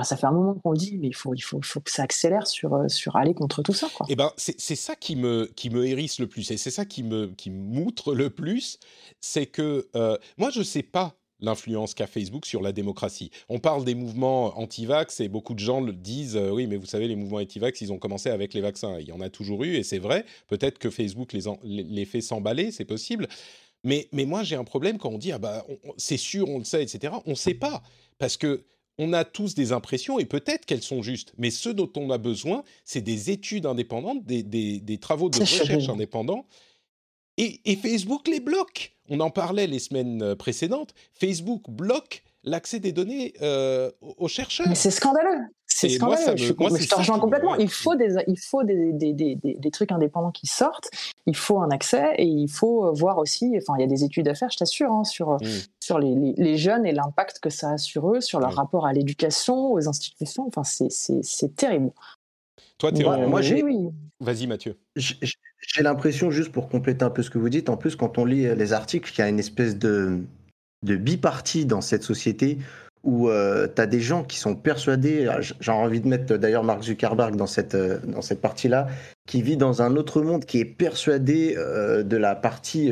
ça fait un moment qu'on le dit, mais il faut, il faut, faut que ça accélère sur, sur aller contre tout ça. Eh ben, c'est ça qui me, qui me hérisse le plus, et c'est ça qui me qui m'outre le plus, c'est que moi, je sais pas l'influence qu'a Facebook sur la démocratie. On parle des mouvements anti-vax et beaucoup de gens le disent euh, oui, mais vous savez, les mouvements anti-vax, ils ont commencé avec les vaccins. Il y en a toujours eu et c'est vrai. Peut-être que Facebook les, les fait s'emballer, c'est possible. Mais, mais moi, j'ai un problème quand on dit ah bah c'est sûr, on le sait, etc. On ne sait pas parce que on a tous des impressions et peut-être qu'elles sont justes. Mais ce dont on a besoin, c'est des études indépendantes, des, des travaux de recherche indépendants et, Facebook les bloque. On en parlait les semaines euh, précédentes. Facebook bloque l'accès des données euh, aux chercheurs. Mais c'est scandaleux. C'est scandaleux. je, te rejoins complètement. Il faut, des, il faut des, des, des, des, trucs indépendants qui sortent. Il faut un accès et il faut euh, voir aussi. Enfin, il y a des études à faire, je t'assure, hein, sur, mm. sur les, les, jeunes et l'impact que ça a sur eux, sur leur rapport à l'éducation, aux institutions. Enfin, c'est terrible. Toi, tu es moi, j'ai. Vas-y, Mathieu. J'ai l'impression, juste pour compléter un peu ce que vous dites, en plus, quand on lit les articles, qu'il y a une espèce de, de bipartie dans cette société où euh, tu as des gens qui sont persuadés, j'ai envie de mettre d'ailleurs Mark Zuckerberg dans cette, euh, dans cette partie-là, qui vit dans un autre monde, qui est persuadé euh, de la partie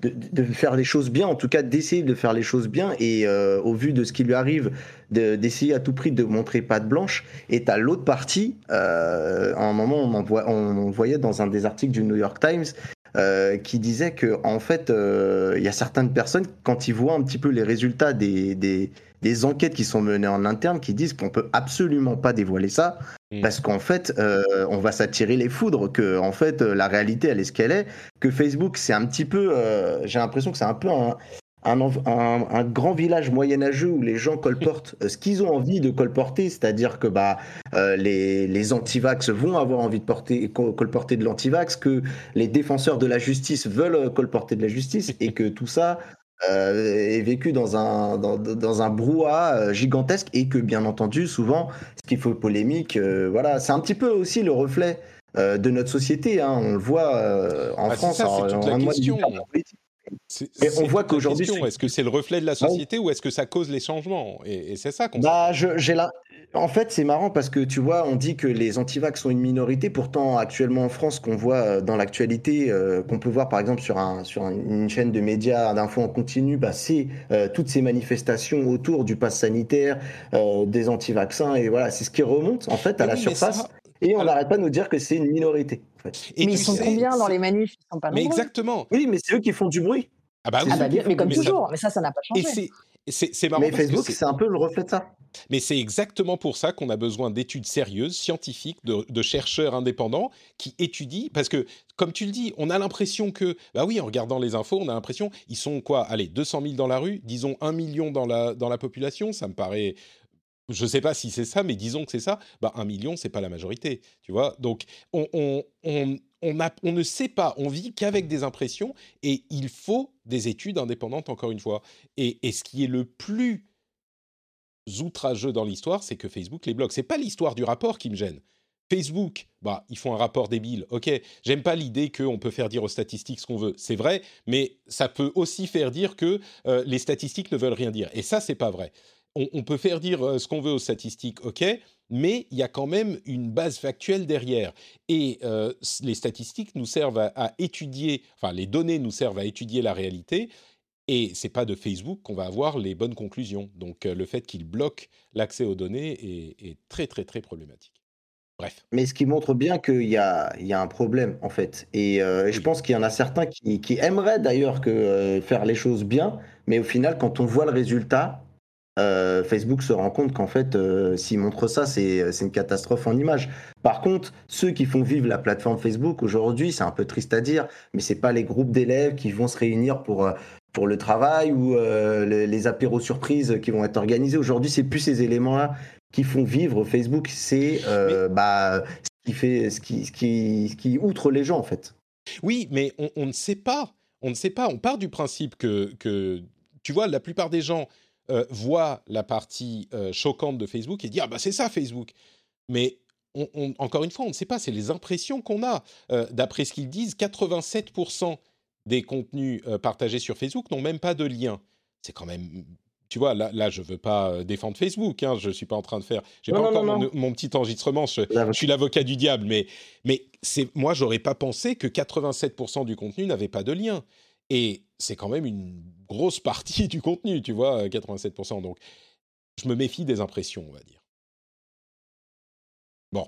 de, faire les choses bien, en tout cas d'essayer de faire les choses bien, et euh, au vu de ce qui lui arrive, d'essayer à tout prix de montrer patte blanche. Et à l'autre partie, euh, à un moment, on, en voyait dans un des articles du New York Times euh, qui disait que en fait, il y a certaines personnes quand ils voient un petit peu les résultats des, des enquêtes qui sont menées en interne, qui disent qu'on peut absolument pas dévoiler ça. Parce qu'en fait, euh, on va s'attirer les foudres, que en fait, euh, la réalité, elle est ce qu'elle est, que Facebook, c'est un petit peu, euh, j'ai l'impression que c'est un peu un, un, grand village moyenâgeux où les gens colportent ce qu'ils ont envie de colporter, c'est-à-dire que bah, les, les antivax vont avoir envie de porter, colporter de l'antivax, que les défenseurs de la justice veulent colporter de la justice, et que tout ça, euh, est vécu dans un, dans, dans un brouhaha euh, gigantesque et que bien entendu souvent ce qui fait polémique euh, voilà c'est un petit peu aussi le reflet de notre société hein. on le voit en ah, France ça, en, question. Et on voit qu'aujourd'hui, est-ce que c'est le reflet de la société ou est-ce que ça cause les changements? Et, c'est ça qu'on. Bah, j'ai. En fait, c'est marrant parce que tu vois, on dit que les antivax sont une minorité. Pourtant, actuellement en France, qu'on voit euh, dans l'actualité, euh, qu'on peut voir par exemple sur, un, sur une chaîne de médias d'infos en continu, bah, c'est euh, toutes ces manifestations autour du pass sanitaire, des antivaccins. Et voilà, c'est ce qui remonte en fait à la surface. Et on n'arrête pas de nous dire que c'est une minorité. Mais ils sont combien dans les manifs? Ils sont pas Mais exactement. Oui, mais c'est eux qui font du bruit. Ah bah, oui. ah bah mais comme toujours. Mais ça, ça n'a pas changé. C'est marrant. Mais Facebook, c'est un peu le reflet de ça. Mais c'est exactement pour ça qu'on a besoin d'études sérieuses, scientifiques, de, chercheurs indépendants qui étudient. Parce que, comme tu le dis, on a l'impression que, bah oui, en regardant les infos, on a l'impression, ils sont quoi? Allez, 200 000 dans la rue, disons 1 million dans la, dans la population, ça me paraît. Je ne sais pas si c'est ça, mais disons que c'est ça. Bah, 1 million, c'est pas la majorité, tu vois. Donc, on, on, on, on ne sait pas, on vit qu'avec des impressions, et il faut des études indépendantes, encore une fois. Et, et ce qui est le plus outrageux dans l'histoire, c'est que Facebook les bloque. C'est pas l'histoire du rapport qui me gêne. Facebook, bah, ils font un rapport débile. Ok, j'aime pas l'idée qu'on peut faire dire aux statistiques ce qu'on veut. C'est vrai, mais ça peut aussi faire dire que euh, les statistiques ne veulent rien dire. Et ça, c'est pas vrai. On, peut faire dire euh, ce qu'on veut aux statistiques, ok, mais il y a quand même une base factuelle derrière. Et euh, les statistiques nous servent à, à, étudier, enfin, les données nous servent à étudier la réalité. Et c'est pas de Facebook qu'on va avoir les bonnes conclusions. Donc euh, le fait qu'il bloque l'accès aux données est, très très très problématique. Bref. Mais ce qui montre bien qu'il y a, il y a un problème en fait. Et, euh, je pense qu'il y en a certains qui, qui aimeraient d'ailleurs que faire les choses bien, mais au final quand on voit le résultat, Facebook se rend compte qu'en fait, s'il montre ça, c'est une catastrophe en image. Par contre, ceux qui font vivre la plateforme Facebook aujourd'hui, c'est un peu triste à dire, mais c'est pas les groupes d'élèves qui vont se réunir pour pour le travail ou euh, les, apéros surprises qui vont être organisés. Aujourd'hui, c'est plus ces éléments-là qui font vivre Facebook. C'est euh, bah, ce qui fait, ce qui, ce qui, qui, outre les gens en fait. Oui, mais on, ne sait pas. On ne sait pas. On part du principe que, que tu vois, la plupart des gens euh, voient la partie choquante de Facebook et disent ah bah c'est ça Facebook. Mais encore une fois, on ne sait pas. C'est les impressions qu'on a. D'après ce qu'ils disent, 87% des contenus euh, partagés sur Facebook n'ont même pas de lien. C'est quand même tu vois, là, là, je veux pas défendre Facebook. Hein, je suis pas en train de faire. J'ai pas encore mon, petit enregistrement. Je, suis l'avocat du diable, mais mais moi, j'aurais pas pensé que 87% du contenu n'avait pas de lien. Et c'est quand même une grosse partie du contenu, tu vois, 87%. Donc, je me méfie des impressions, on va dire. Bon.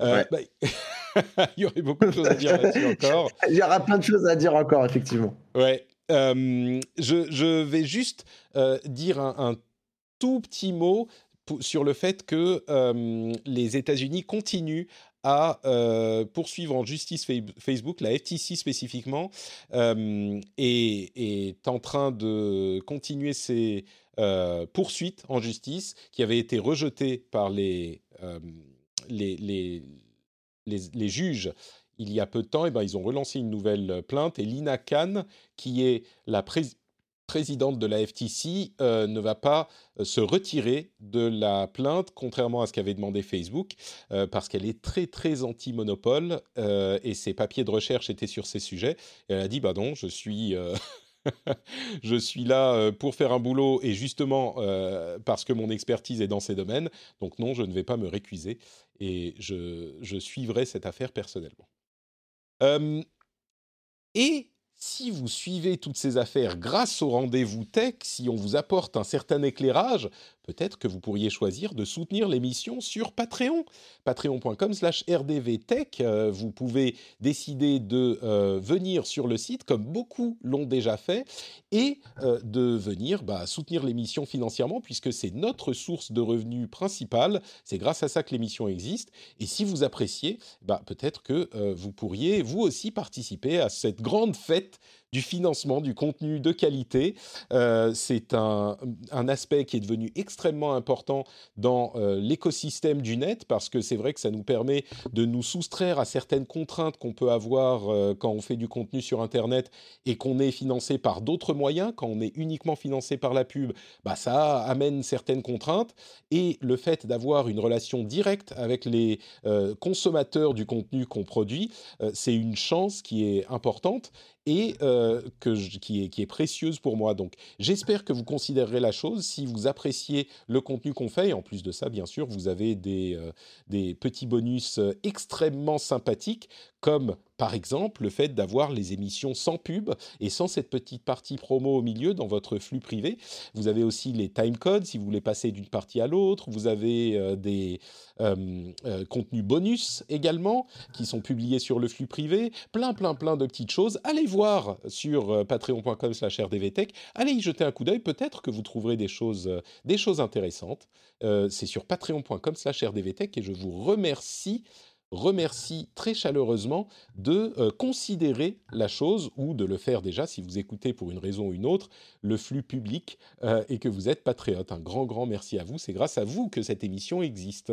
Euh, bah, il y aurait beaucoup de choses à dire là-dessus encore. Il y aura plein de choses à dire encore, effectivement. Ouais. Euh, je, vais juste euh, dire un, tout petit mot sur le fait que les États-Unis continuent à poursuivre en justice Facebook, la FTC spécifiquement, est, est, en train de continuer ses poursuites en justice qui avaient été rejetées par les les, les, les, juges, il y a peu de temps, et eh ben, ils ont relancé une nouvelle plainte et Lina Khan, qui est la présidente de la FTC, euh, ne va pas euh, se retirer de la plainte, contrairement à ce qu'avait demandé Facebook, euh, parce qu'elle est très très anti-monopole et ses papiers de recherche étaient sur ces sujets. Et elle a dit, bah non, je suis... je suis là pour faire un boulot et justement parce que mon expertise est dans ces domaines. Donc non, je ne vais pas me récuser et je, suivrai cette affaire personnellement. et si vous suivez toutes ces affaires grâce au rendez-vous tech, si on vous apporte un certain éclairage, peut-être que vous pourriez choisir de soutenir l'émission sur Patreon. Patreon.com slash rdvtech. Euh, vous pouvez décider de euh, venir sur le site, comme beaucoup l'ont déjà fait, et euh, de venir bah, soutenir l'émission financièrement, puisque c'est notre source de revenus principale. C'est grâce à ça que l'émission existe. Et si vous appréciez, bah, peut-être que vous pourriez, vous aussi, participer à cette grande fête du financement du contenu de qualité. Euh, c'est un, aspect qui est devenu extrêmement important dans euh, l'écosystème du net parce que c'est vrai que ça nous permet de nous soustraire à certaines contraintes qu'on peut avoir euh, quand on fait du contenu sur Internet et qu'on est financé par d'autres moyens. Quand on est uniquement financé par la pub, bah, ça amène certaines contraintes et le fait d'avoir une relation directe avec les consommateurs du contenu qu'on produit, c'est une chance qui est importante et euh, qui, est, précieuse pour moi. Donc j'espère que vous considérerez la chose si vous appréciez le contenu qu'on fait. Et en plus de ça, bien sûr, vous avez des, euh, petits bonus euh, extrêmement sympathiques comme par exemple le fait d'avoir les émissions sans pub et sans cette petite partie promo au milieu dans votre flux privé. Vous avez aussi les timecodes si vous voulez passer d'une partie à l'autre. Vous avez euh, des euh, euh, contenus bonus également qui sont publiés sur le flux privé. Plein, plein, plein de petites choses. Allez voir sur patreon.com slash rdvtech. Allez y jeter un coup d'œil. Peut-être que vous trouverez des choses, des choses intéressantes. C'est sur patreon.com slash rdvtech et je vous remercie remercie très chaleureusement de euh, considérer la chose ou de le faire déjà si vous écoutez pour une raison ou une autre le flux public euh, et que vous êtes patriote. Un grand, grand merci à vous. C'est grâce à vous que cette émission existe.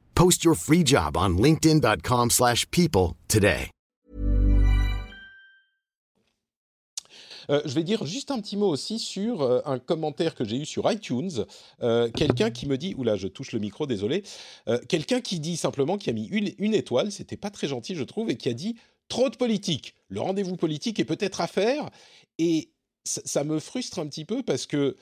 Post your free job on linkedin.com/people today. je vais dire juste un petit mot aussi sur un commentaire que j'ai eu sur iTunes. quelqu'un qui me dit, oula, je touche le micro, désolé. quelqu'un qui dit simplement, qui a mis une, une étoile, c'était pas très gentil, je trouve, et qui a dit trop de politique. Le rendez-vous politique est peut-être à faire. Et ça, me frustre un petit peu parce que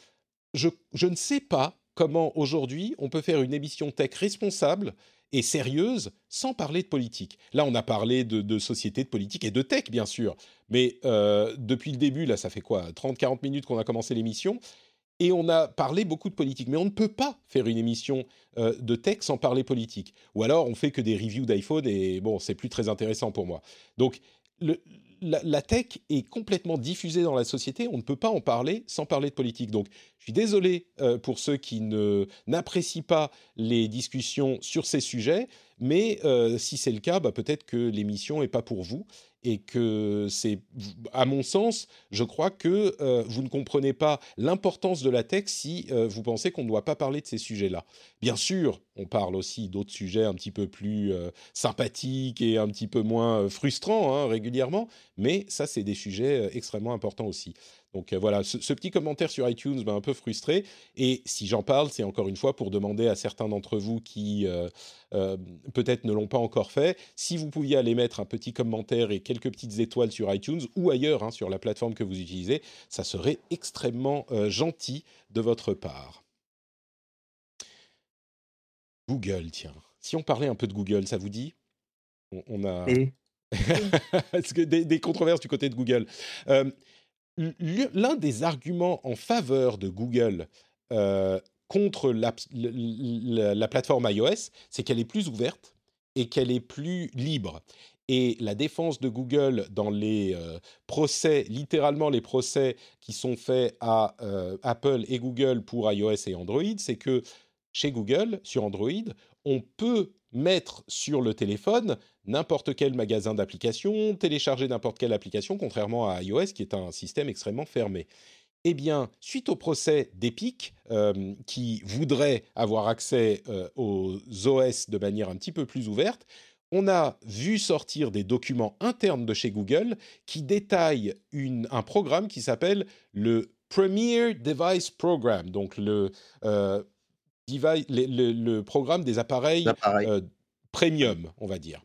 je, ne sais pas comment aujourd'hui on peut faire une émission tech responsable et sérieuse sans parler de politique. Là, on a parlé de, société, de politique et de tech, bien sûr. Mais euh, depuis le début, là, ça fait quoi 30-40 minutes qu'on a commencé l'émission et on a parlé beaucoup de politique. Mais on ne peut pas faire une émission euh, de tech sans parler politique. Ou alors on fait que des reviews d'iPhone et bon, c'est plus très intéressant pour moi. Donc le, la, tech est complètement diffusée dans la société. On ne peut pas en parler sans parler de politique. Donc, je suis désolé euh, pour ceux qui n'apprécient pas les discussions sur ces sujets, mais euh, si c'est le cas, bah, peut-être que l'émission n'est pas pour vous et que c'est, à mon sens, je crois que euh, vous ne comprenez pas l'importance de la tech si vous pensez qu'on ne doit pas parler de ces sujets-là. Bien sûr, on parle aussi d'autres sujets un petit peu plus euh, sympathiques et un petit peu moins frustrants hein, régulièrement, mais ça, c'est des sujets extrêmement importants aussi. Donc euh, voilà, ce, petit commentaire sur iTunes m'a un peu frustré. Et si j'en parle, c'est encore une fois pour demander à certains d'entre vous qui euh, euh, peut-être ne l'ont pas encore fait, si vous pouviez aller mettre un petit commentaire et quelques petites étoiles sur iTunes ou ailleurs hein, sur la plateforme que vous utilisez, ça serait extrêmement gentil de votre part. Google, tiens. Si on parlait un peu de Google, ça vous dit? On, a... des, des, controverses du côté de Google l'un des arguments en faveur de Google euh, contre la, plateforme iOS, c'est qu'elle est plus ouverte et qu'elle est plus libre. Et la défense de Google dans les euh, procès, littéralement les procès qui sont faits à euh, Apple et Google pour iOS et Android, c'est que chez Google, sur Android, on peut mettre sur le téléphone n'importe quel magasin d'applications, télécharger n'importe quelle application, contrairement à iOS qui est un système extrêmement fermé. Eh bien, suite au procès d'Epic, euh, qui voudrait avoir accès euh, aux OS de manière un petit peu plus ouverte, on a vu sortir des documents internes de chez Google qui détaillent un programme qui s'appelle le Premier Device Program, donc le euh, le, programme des appareils, euh, premium, on va dire.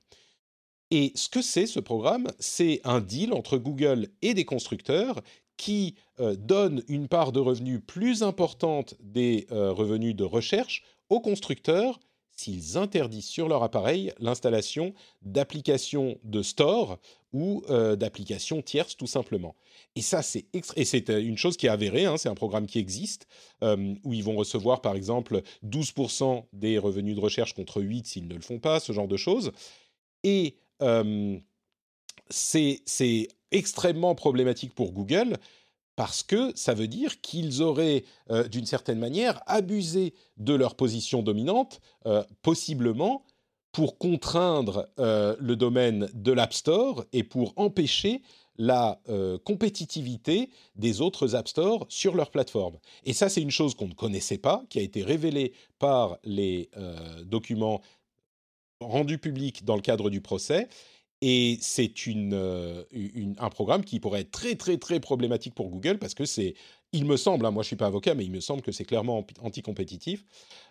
Et ce que c'est ce programme, c'est un deal entre Google et des constructeurs qui euh, donne une part de revenus plus importante des euh, revenus de recherche aux constructeurs s'ils interdisent sur leur appareil l'installation d'applications de store ou euh, d'applications tierces tout simplement. Et ça, c'est euh, une chose qui est avérée. Hein, c'est un programme qui existe où ils vont recevoir par exemple 12% des revenus de recherche contre 8 s'ils ne le font pas, ce genre de choses. Et c'est extrêmement problématique pour Google parce que ça veut dire qu'ils auraient, euh, d'une certaine manière, abusé de leur position dominante, euh, possiblement pour contraindre euh, le domaine de l'App Store et pour empêcher la compétitivité des autres App Store sur leur plateforme. Et ça, c'est une chose qu'on ne connaissait pas, qui a été révélée par les documents rendus publics dans le cadre du procès et c'est euh, un programme qui pourrait être très, très, très problématique pour Google parce que c'est, il me semble, hein, moi je ne suis pas avocat, mais il me semble que c'est clairement anticompétitif.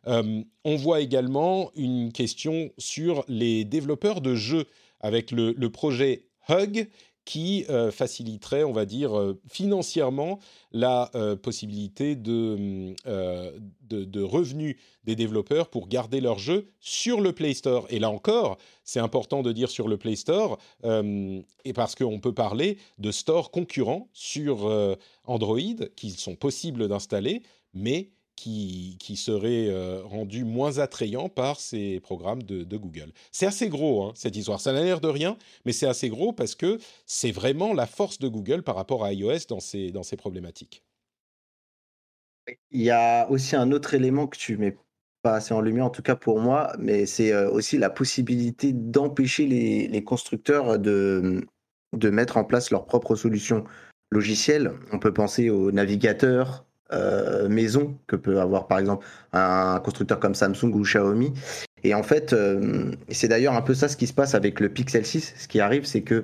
Euh, on voit également une question sur les développeurs de jeux avec le projet Hug qui euh, faciliterait, on va dire, euh, financièrement la euh, possibilité de, de, revenus des développeurs pour garder leurs jeux sur le Play Store. Et là encore, c'est important de dire sur le Play Store, et parce qu'on peut parler de stores concurrents sur Android qui sont possibles d'installer, mais qui, qui serait euh, rendu moins attrayant par ces programmes de, Google. C'est assez gros, hein, cette histoire. Ça n'a l'air de rien, mais c'est assez gros parce que c'est vraiment la force de Google par rapport à iOS dans ces, dans ces problématiques. Il y a aussi un autre élément que tu mets pas assez en lumière, en tout cas pour moi, mais c'est euh, aussi la possibilité d'empêcher les, constructeurs de, de mettre en place leurs propres solutions logicielles. On peut penser aux navigateurs, euh, maison que peut avoir par exemple un constructeur comme Samsung ou Xiaomi. Et en fait, euh, c'est d'ailleurs un peu ça ce qui se passe avec le Pixel 6. Ce qui arrive, c'est que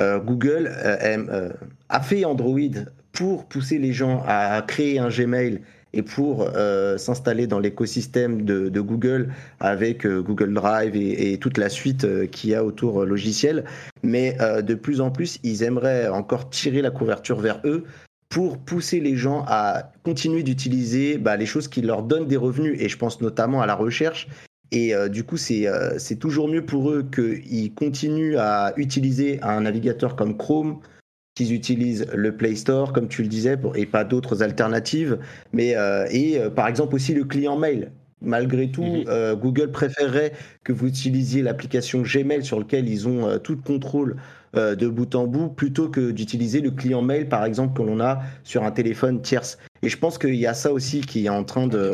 euh, Google a fait Android pour pousser les gens à créer un Gmail et pour euh, s'installer dans l'écosystème de, Google avec euh, Google Drive et, toute la suite euh, qu'il y a autour logiciel. Mais de plus en plus, ils aimeraient encore tirer la couverture vers eux pour pousser les gens à continuer d'utiliser bah, les choses qui leur donnent des revenus. Et je pense notamment à la recherche. Et du coup, c'est toujours mieux pour eux qu'ils continuent à utiliser un navigateur comme Chrome, qu'ils utilisent le Play Store, comme tu le disais, et pas d'autres alternatives. Mais, euh, et euh, par exemple aussi le client mail. Malgré tout, mhm. euh, Google préférerait que vous utilisiez l'application Gmail sur lequel ils ont tout le contrôle de bout en bout, plutôt que d'utiliser le client mail, par exemple, que l'on a sur un téléphone tierce. Et je pense qu'il y a ça aussi qui est en train de,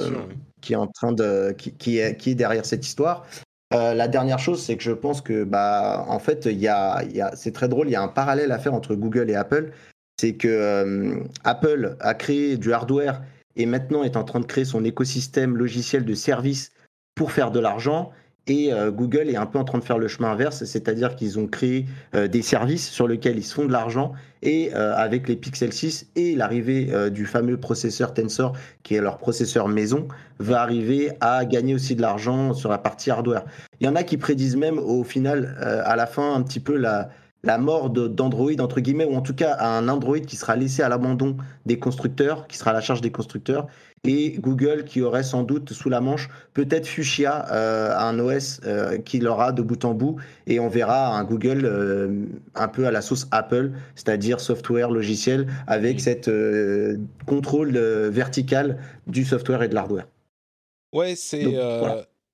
qui est en train de, qui, est, qui est derrière cette histoire. Euh, la dernière chose, c'est que je pense que, bah, en fait, il y a, c'est très drôle, il y a un parallèle à faire entre Google et Apple. C'est que euh, Apple a créé du hardware et maintenant est en train de créer son écosystème logiciel de services pour faire de l'argent. Et euh, Google est un peu en train de faire le chemin inverse, c'est-à-dire qu'ils ont créé euh, des services sur lesquels ils se font de l'argent. Et euh, avec les Pixel 6 et l'arrivée du fameux processeur Tensor, qui est leur processeur maison, va arriver à gagner aussi de l'argent sur la partie hardware. Il y en a qui prédisent même au final, à la fin, un petit peu la, la mort d'Android, entre guillemets, ou en tout cas un Android qui sera laissé à l'abandon des constructeurs, qui sera à la charge des constructeurs, et Google qui aurait sans doute sous la manche peut-être Fuchsia, euh, un OS euh, qui l'aura de bout en bout, et on verra un Google euh, un peu à la sauce Apple, c'est-à-dire software, logiciel, avec cette contrôle vertical du software et de l'hardware. Ouais, c'est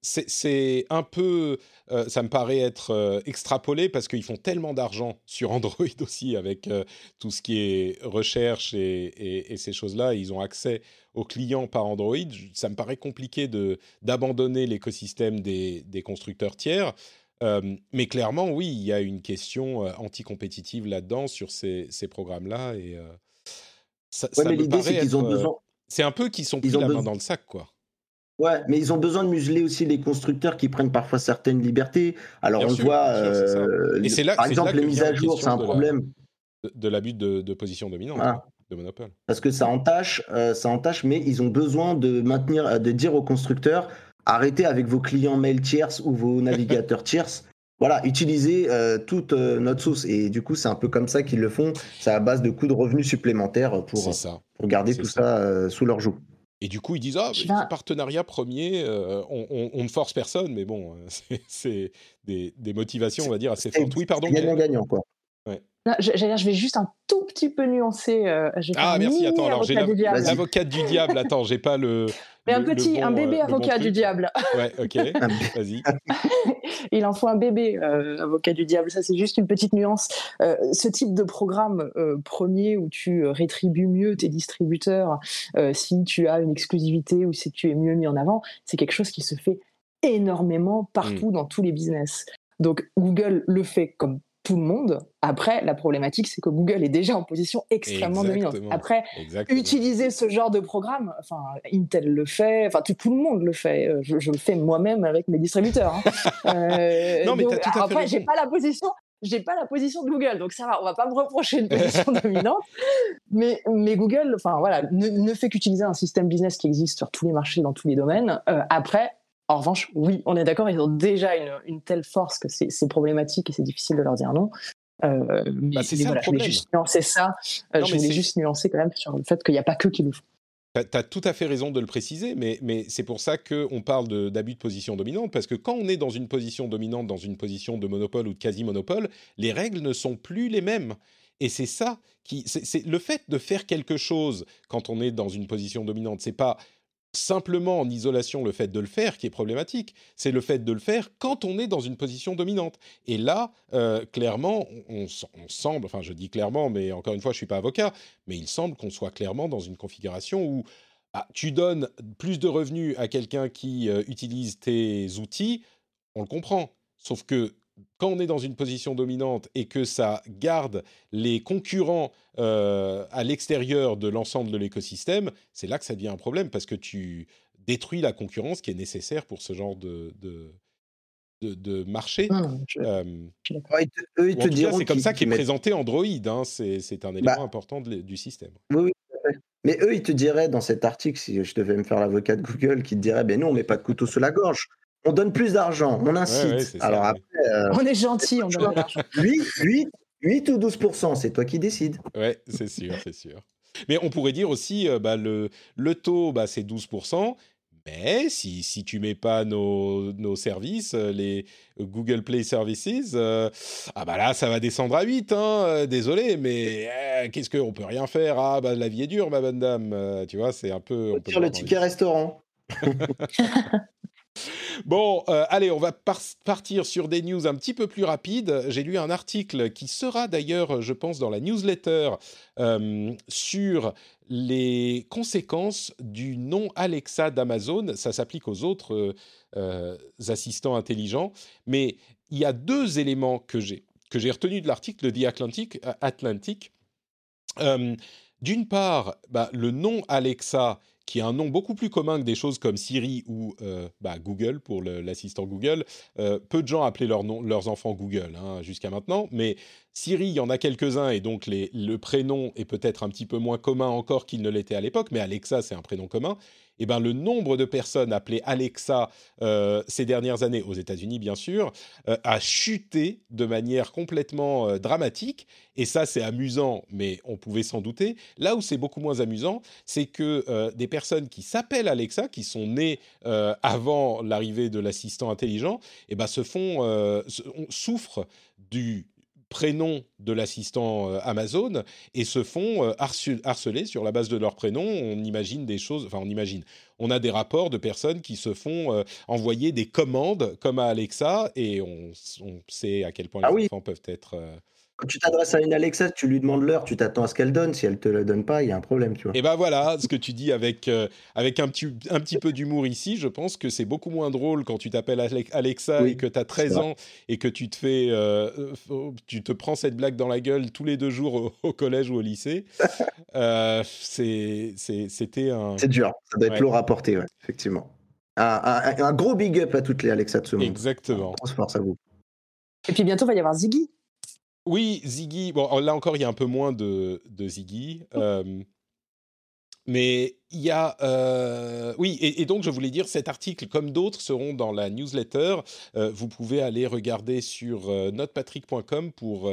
c'est un peu, euh, ça me paraît être euh, extrapolé parce qu'ils font tellement d'argent sur Android aussi avec euh, tout ce qui est recherche et, ces choses-là. Ils ont accès aux clients par Android. Ça me paraît compliqué de d'abandonner l'écosystème des, des, constructeurs tiers. mais clairement, oui, il y a une question anticompétitive là-dedans sur ces, ces programmes-là et ça, ça me paraît C'est un peu qu'ils sont pris la main dans le sac, quoi. Ouais, mais ils ont besoin de museler aussi les constructeurs qui prennent parfois certaines libertés. Alors on voit, euh, par exemple, les mises à jour, c'est un problème. De, l'abus de, position dominante. Hein, de monopole. Parce que ça entache, euh, ça entache, mais ils ont besoin de maintenir, de dire aux constructeurs, arrêtez avec vos clients mail tierces ou vos navigateurs tierces. Voilà, utilisez euh, toute notre source. Et du coup, c'est un peu comme ça qu'ils le font. C'est à base de coûts de revenus supplémentaires pour, pour garder tout ça, sous leur joue. Et du coup, ils disent Ah, ben... partenariat premier, euh, on, ne force personne, mais bon, euh, c'est des, des, motivations, on va dire, assez fortes. Oui, pardon. Gagnant-gagnant, quoi. Ouais. je, je, vais juste un tout petit peu nuancer. Euh, ah, merci. Attends, alors j'ai l'avocat du diable. Attends, j'ai pas le. Mais un petit, un bébé avocat du diable. Ouais, ok. Vas-y. Il en faut un bébé avocat du diable. Ça, c'est juste une petite nuance. ce type de programme premier où tu rétribues mieux tes distributeurs si tu as une exclusivité ou si tu es mieux mis en avant, c'est quelque chose qui se fait énormément partout mmh. dans tous les business. Donc Google le fait comme tout le monde. Après, la problématique, c'est que Google est déjà en position extrêmement dominante. Après, utiliser ce genre de programme, enfin, Intel le fait, enfin, tout, le monde le fait. Euh, je, le fais moi-même avec mes distributeurs. Hein. Euh, non, mais tout à après, j'ai pas la position. J'ai pas la position de Google, donc ça va. On va pas me reprocher une position dominante, mais, mais Google, enfin voilà, ne, fait qu'utiliser un système business qui existe sur tous les marchés, dans tous les domaines. Euh, après, en revanche, oui, on est d'accord, ils ont déjà une, telle force que c'est problématique et c'est difficile de leur dire non. Euh, bah, c'est ça le problème. Je voulais juste nuancer ça. Euh, je voulais juste nuancer quand même sur le fait qu'il n'y a pas que qui le font. Tu as tout à fait raison de le préciser, mais, mais c'est pour ça qu'on parle d'abus de, position dominante, parce que quand on est dans une position dominante, dans une position de monopole ou de quasi-monopole, les règles ne sont plus les mêmes. Et c'est ça qui. C'est le fait de faire quelque chose quand on est dans une position dominante. C'est pas simplement en isolation le fait de le faire qui est problématique, c'est le fait de le faire quand on est dans une position dominante. Et là, euh, clairement, on, semble, enfin je dis clairement, mais encore une fois, je ne suis pas avocat, mais il semble qu'on soit clairement dans une configuration où ah, tu donnes plus de revenus à quelqu'un qui euh, utilise tes outils, on le comprend. Sauf que quand on est dans une position dominante et que ça garde les concurrents euh, à l'extérieur de l'ensemble de l'écosystème, c'est là que ça devient un problème parce que tu détruis la concurrence qui est nécessaire pour ce genre de, de, marché. eux, ils te diront. C'est comme ça qu'est présenté Android. Hein, c'est un élément bah important du système. Oui, oui. Mais eux, ils te diraient dans cet article, si je devais me faire l'avocat de Google, qui te dirait ben non, on met pas de couteau sous la gorge. On donne plus d'argent, on incite. Alors après, euh, on est gentil, on donne de l'argent. 8, 8, ou 12% c'est toi qui décides. Ouais, c'est sûr, c'est sûr. Mais on pourrait dire aussi, euh, bah, le, le taux, bah, c'est 12% mais si, si tu mets pas nos, nos services, euh, les Google Play Services, euh, ah bah là, ça va descendre à 8, hein, désolé, mais qu'est-ce qu'on peut rien faire? Ah bah la vie est dure, ma bonne dame, tu vois, c'est un peu... On peut le ticket restaurant. Bon, euh, allez, on va partir sur des news un petit peu plus rapides. J'ai lu un article qui sera d'ailleurs, je pense, dans la newsletter euh, sur les conséquences du nom Alexa d'Amazon. Ça s'applique aux autres euh, assistants intelligents, mais il y a deux éléments que j'ai que j'ai retenus de l'article de The Atlantic. D'une part, bah, le nom Alexa qui a un nom beaucoup plus commun que des choses comme Siri ou euh, bah, Google pour l'assistant Google. Euh, peu de gens appelaient leurs enfants Google hein, jusqu'à maintenant, mais Siri, il y en a quelques-uns et donc le prénom est peut-être un petit peu moins commun encore qu'il ne l'était à l'époque, mais Alexa, c'est un prénom commun. Eh ben, le nombre de personnes appelées Alexa euh, ces dernières années, aux États-Unis bien sûr, euh, a chuté de manière complètement euh, dramatique. Et ça, c'est amusant, mais on pouvait s'en douter. Là où c'est beaucoup moins amusant, c'est que des personnes qui s'appellent Alexa, qui sont nées avant l'arrivée de l'assistant intelligent, eh ben, se font, souffrent du prénom de l'assistant euh, Amazon et se font euh, harceler sur la base de leur prénom. On imagine des choses, enfin on imagine, on a des rapports de personnes qui se font euh, envoyer des commandes comme à Alexa et on, sait à quel point ah les enfants peuvent être quand tu t'adresses à une Alexa, tu lui demandes l'heure, tu t'attends à ce qu'elle donne. Si elle te la donne pas, il y a un problème, tu vois. Et ben voilà, ce que tu dis avec, euh, avec un, petit, un petit peu d'humour ici, je pense que c'est beaucoup moins drôle quand tu t'appelles Alexa et que tu as 13 ans et que tu te fais, euh, euh, tu te prends cette blague dans la gueule tous les deux jours au, collège ou au lycée. C'était un. C'est dur, ça doit être lourd à porter, ouais, effectivement. Un, un, gros big up à toutes les Alexa de ce monde. Exactement. Grosse force à vous. Et puis bientôt, il va y avoir Ziggy. Oui, Ziggy. Bon, là encore, il y a un peu moins de, de Ziggy. Euh, mais il y a... Euh, oui, et, donc je voulais dire, cet article, comme d'autres, seront dans la newsletter. Euh, vous pouvez aller regarder sur notepatrick.com pour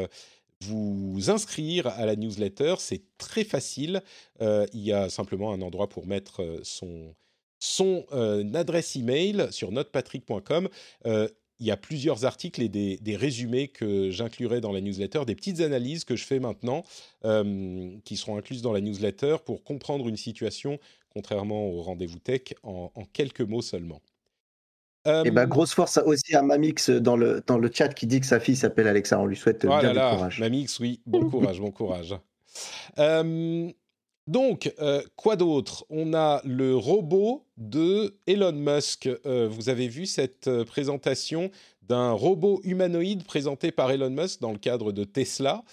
vous inscrire à la newsletter. C'est très facile. il y a simplement un endroit pour mettre son son adresse email sur notepatrick.com il y a plusieurs articles et des, résumés que j'inclurai dans la newsletter, des petites analyses que je fais maintenant, euh, qui seront incluses dans la newsletter pour comprendre une situation, contrairement au rendez-vous tech, en, quelques mots seulement. et eh ben, grosse force aussi à Mamix dans le, dans le chat qui dit que sa fille s'appelle Alexa. On lui souhaite oh bien là courage. Mamix, oui, bon courage, bon courage. Euh, donc, euh, quoi d'autre? On a le robot de Elon Musk. Euh, vous avez vu cette euh, présentation d'un robot humanoïde présenté par Elon Musk dans le cadre de Tesla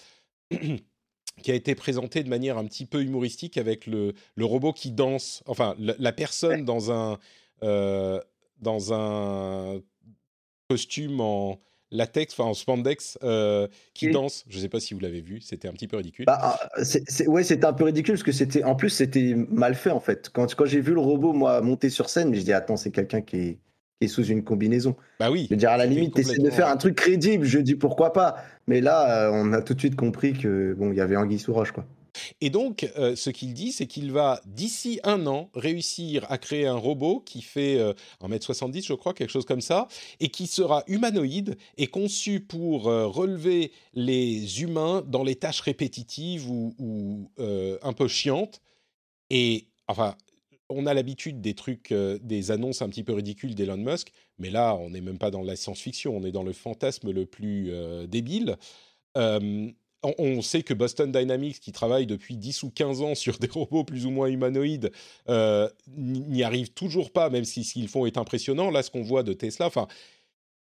qui a été présenté de manière un petit peu humoristique avec le, robot qui danse, enfin la, personne dans un, dans un costume en, latex, enfin en spandex, euh, qui danse. Je ne sais pas si vous l'avez vu, c'était un petit peu ridicule. Bah, ah, ouais, c'était un peu ridicule parce que c'était, en plus, c'était mal fait en fait. Quand, quand j'ai vu le robot, moi, monter sur scène, je dis attends, c'est quelqu'un qui est, qui est, sous une combinaison. Bah oui. Je veux dire, à la limite, essaie de faire un truc crédible. Je dis pourquoi pas. Mais là, euh, on a tout de suite compris que bon, il y avait Anguille sous roche, quoi. Et donc, euh, ce qu'il dit, c'est qu'il va, d'ici un an, réussir à créer un robot qui fait euh, 1m70, je crois, quelque chose comme ça, et qui sera humanoïde et conçu pour euh, relever les humains dans les tâches répétitives ou, euh, un peu chiantes. Et, enfin, on a l'habitude des trucs, des annonces un petit peu ridicules d'Elon Musk, mais là, on n'est même pas dans la science-fiction, on est dans le fantasme le plus débile on, sait que Boston Dynamics, qui travaille depuis 10 ou 15 ans sur des robots plus ou moins humanoïdes, euh, n'y arrive toujours pas, même si ce qu'ils font est impressionnant. Là, ce qu'on voit de Tesla, enfin,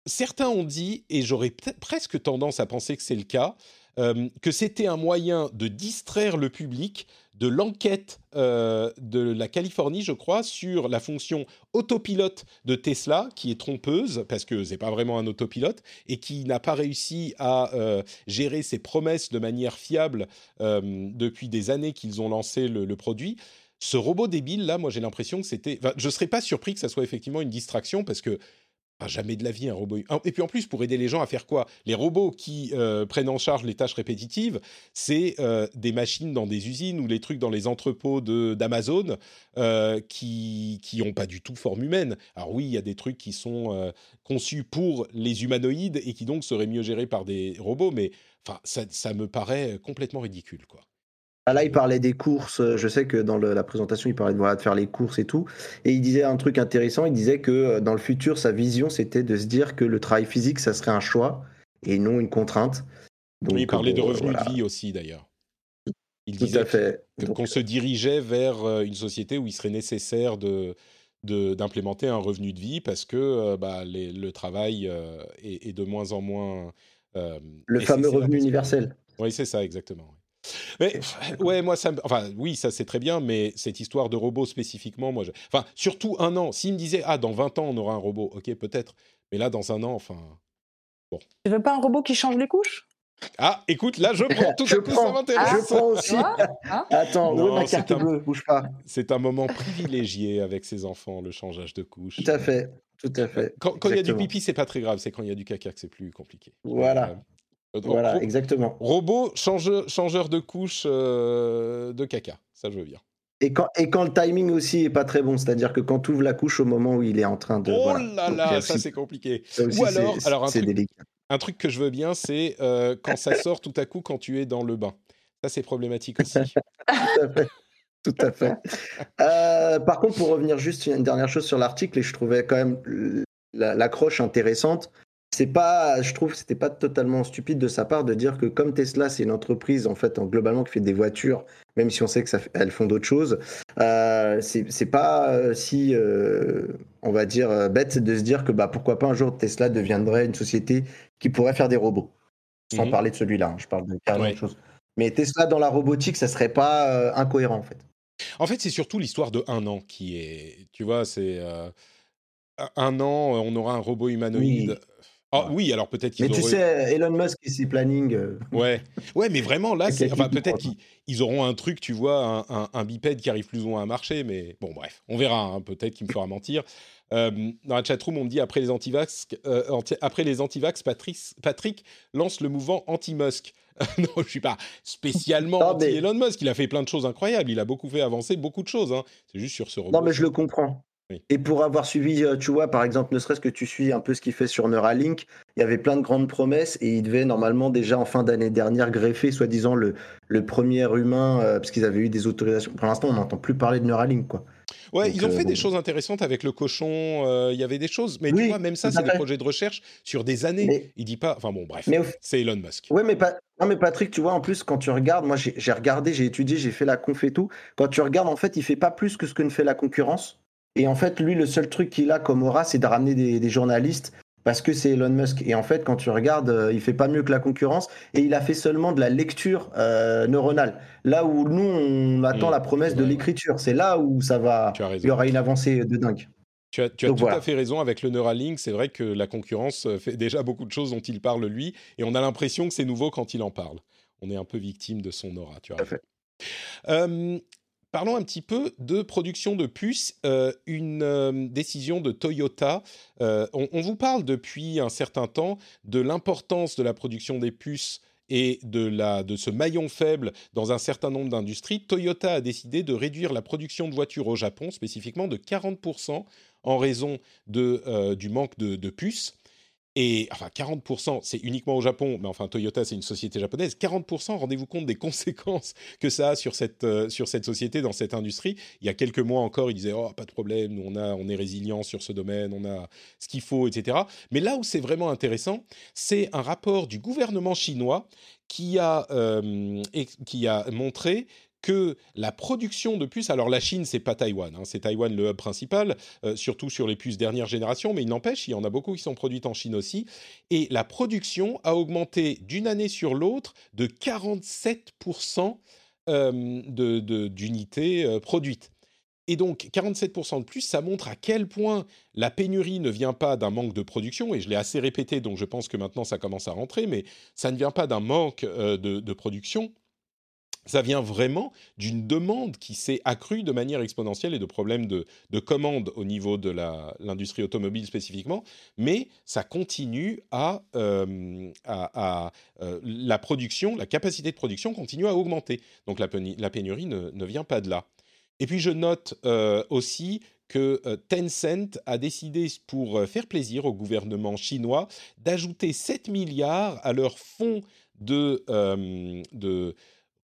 certains ont dit, et j'aurais presque tendance à penser que c'est le cas, euh, que c'était un moyen de distraire le public de l'enquête euh, de la Californie, je crois, sur la fonction autopilote de Tesla, qui est trompeuse, parce que c'est pas vraiment un autopilote, et qui n'a pas réussi à euh, gérer ses promesses de manière fiable euh, depuis des années qu'ils ont lancé le, produit. Ce robot débile, là, moi j'ai l'impression que c'était... Enfin, je ne serais pas surpris que ça soit effectivement une distraction, parce que jamais de la vie un robot. Et puis en plus, pour aider les gens à faire quoi? Les robots qui euh, prennent en charge les tâches répétitives, c'est euh, des machines dans des usines ou les trucs dans les entrepôts d'Amazon euh, qui n'ont pas du tout forme humaine. Alors oui, il y a des trucs qui sont conçus pour les humanoïdes et qui donc seraient mieux gérés par des robots, mais enfin, ça, ça me paraît complètement ridicule, quoi. Ah, là, il parlait des courses. Euh, je sais que dans la présentation, il parlait de, voilà, de faire les courses et tout. Et il disait un truc intéressant. Il disait que euh, dans le futur, sa vision, c'était de se dire que le travail physique, ça serait un choix et non une contrainte. Donc, il parlait de revenus de vie aussi, d'ailleurs. Il disait qu'on se dirigeait vers euh, une société où il serait nécessaire de d'implémenter un revenu de vie parce que bah, le travail est, est, de moins en moins. le fameux revenu universel. Oui, c'est ça, exactement. Mais ouais, moi, ça, enfin, oui, ça c'est très bien, mais cette histoire de robot spécifiquement, moi, enfin, surtout un an. S'il me disait, ah, dans 20 ans, on aura un robot, ok, peut-être, mais là, dans un an, enfin, bon. Tu veux pas un robot qui change les couches? Ah, écoute, là, je prends tout je à coup, ça m'intéresse. je prends aussi. Hein? Attends, non, ma carte bleue, bouge pas. C'est un moment privilégié avec ses enfants, le changeage de couches. Tout à fait, tout à fait. Quand il y a du pipi, c'est pas très grave, c'est quand il y a du caca que c'est plus compliqué. Voilà. Euh, voilà, exactement. Robot changeur, changeur de couche euh, de caca, ça je veux bien. Et quand, et quand le timing aussi est pas très bon, c'est-à-dire que quand tu ouvres la couche au moment où il est en train de. Oh là là, ça c'est compliqué. Ou alors, alors un, truc, un truc que je veux bien, c'est euh, quand ça sort tout à coup quand tu es dans le bain. Ça c'est problématique aussi. tout à fait. Tout à fait. Euh, par contre, pour revenir juste une dernière chose sur l'article, et je trouvais quand même l'accroche intéressante, c'est pas, je trouve, c'était pas totalement stupide de sa part de dire que comme Tesla, c'est une entreprise en fait globalement qui fait des voitures, même si on sait que ça, elles font d'autres choses, euh, c'est pas euh, si, euh, on va dire, euh, bête de se dire que bah pourquoi pas un jour Tesla deviendrait une société qui pourrait faire des robots. Sans mhm. parler de celui-là, hein, je parle de carrément autre chose. Mais Tesla dans la robotique, ça serait pas incohérent en fait. En fait, c'est surtout l'histoire de un an qui est, tu vois, c'est un an, on aura un robot humanoïde. Ah oui, alors peut-être qu'ils Mais tu sais, Elon Musk et ses plannings. Euh. Ouais, ouais, mais vraiment là, enfin, peut-être qu'ils auront un truc, tu vois, un, bipède qui arrive plus ou moins à marcher, mais bon, bref, on verra. Hein, peut-être qu'il me fera mentir. Euh, dans la chatroom, on me dit après les antivax, euh, après les antivax, Patrick, Patrick lance le mouvement anti-Musk. non, je suis pas spécialement anti Elon Musk. Il a fait plein de choses incroyables. Il a beaucoup fait avancer beaucoup de choses. Hein. C'est juste sur ce robot. Non, mais je le comprends. Et pour avoir suivi, euh, tu vois, par exemple, ne serait-ce que tu suis un peu ce qu'il fait sur Neuralink, il y avait plein de grandes promesses et il devait normalement déjà en fin d'année dernière greffer, soi-disant, le, le premier humain, euh, parce qu'ils avaient eu des autorisations. Pour l'instant, on n'entend plus parler de Neuralink, quoi. Ouais, ils ont euh, fait des choses intéressantes avec le cochon. Il y avait des choses, mais tu vois, même ça, c'est des projets de recherche sur des années. Il dit pas. Enfin bon, bref, c'est Elon Musk. Ouais, mais pas. Non, mais Patrick, tu vois, en plus, quand tu regardes, moi, j'ai regardé, j'ai étudié, j'ai fait la conf et tout. Quand tu regardes, en fait, il fait pas plus que ce que ne fait la concurrence. Et en fait, lui, le seul truc qu'il a comme aura, c'est de ramener des, journalistes parce que c'est Elon Musk. Et en fait, quand tu regardes, euh, il fait pas mieux que la concurrence et il a fait seulement de la lecture euh, neuronale. Là où nous, on attend mm. la promesse de l'écriture. C'est là où ça va. Il y aura une avancée de dingue. Tu as, tu as tout à fait raison avec le Neuralink. C'est vrai que la concurrence fait déjà beaucoup de choses dont il parle lui, et on a l'impression que c'est nouveau quand il en parle. On est un peu victime de son aura. Tu as raison. Euh, Parlons un petit peu de production de puces. Euh, une euh, décision de Toyota. Euh, on, vous parle depuis un certain temps de l'importance de la production des puces et de, la, de ce maillon faible dans un certain nombre d'industries. Toyota a décidé de réduire la production de voitures au Japon, spécifiquement de 40% en raison de, du manque de, de puces. Et enfin, 40%, c'est uniquement au Japon, mais enfin, Toyota, c'est une société japonaise. 40%, rendez-vous compte des conséquences que ça a sur cette, euh, sur cette société, dans cette industrie. Il y a quelques mois encore, ils disaient Oh, pas de problème, nous, on, a, on est résilient sur ce domaine, on a ce qu'il faut, etc. Mais là où c'est vraiment intéressant, c'est un rapport du gouvernement chinois qui a, euh, qui a montré que la production de puces, alors la Chine, c'est pas Taïwan, hein, c'est Taïwan le hub principal, euh, surtout sur les puces dernière génération, mais il n'empêche, il y en a beaucoup qui sont produites en Chine aussi, et la production a augmenté d'une année sur l'autre de 47% d'unités produites. Et donc, 47% de plus, ça montre à quel point la pénurie ne vient pas d'un manque de production, et je l'ai assez répété, donc je pense que maintenant ça commence à rentrer, mais ça ne vient pas d'un manque de, production, ça vient vraiment d'une demande qui s'est accrue de manière exponentielle et de problèmes de, de commande au niveau de l'industrie automobile spécifiquement, mais ça continue à, euh, euh, la production, la capacité de production continue à augmenter. Donc la, pénurie ne, ne, vient pas de là. Et puis je note euh, aussi que Tencent a décidé, pour faire plaisir au gouvernement chinois, d'ajouter 7 milliards à leur fonds de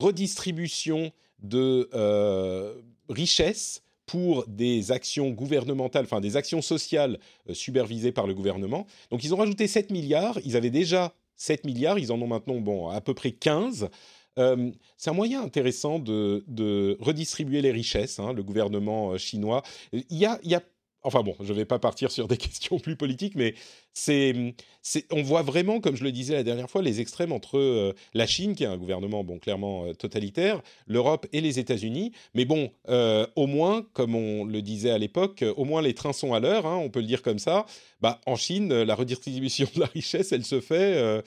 redistribution de euh, richesses pour des actions gouvernementales, enfin des actions sociales euh, supervisées par le gouvernement. Donc ils ont rajouté 7 milliards, ils avaient déjà 7 milliards, ils en ont maintenant bon, à peu près 15. Euh, c'est un moyen intéressant de, redistribuer les richesses, hein, le gouvernement chinois. Il y a Enfin bon, je ne vais pas partir sur des questions plus politiques, mais c'est, on voit vraiment, comme je le disais la dernière fois, les extrêmes entre euh, la Chine, qui est un gouvernement bon clairement euh, totalitaire, l'Europe et les États-Unis. Mais bon, euh, au moins, comme on le disait à l'époque, au moins les trains sont à l'heure, hein, on peut le dire comme ça. Bah, en Chine, la redistribution de la richesse, elle se fait,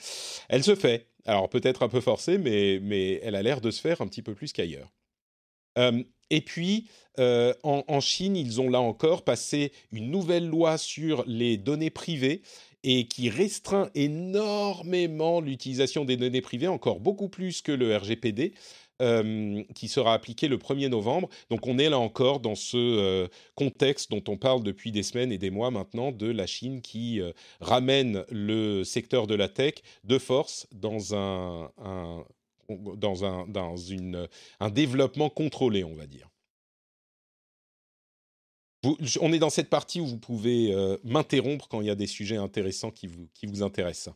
elle se fait. Alors peut-être un peu forcée, mais, mais elle a l'air de se faire un petit peu plus qu'ailleurs. Et puis, euh, en, Chine, ils ont là encore passé une nouvelle loi sur les données privées et qui restreint énormément l'utilisation des données privées, encore beaucoup plus que le RGPD. Euh, qui sera appliqué le 1er novembre. Donc on est là encore dans ce euh, contexte dont on parle depuis des semaines et des mois maintenant de la Chine qui ramène le secteur de la tech de force dans un dans, un, dans une, un développement contrôlé, on va dire. on est dans cette partie où vous pouvez euh, m'interrompre quand il y a des sujets intéressants qui vous, qui vous intéressent.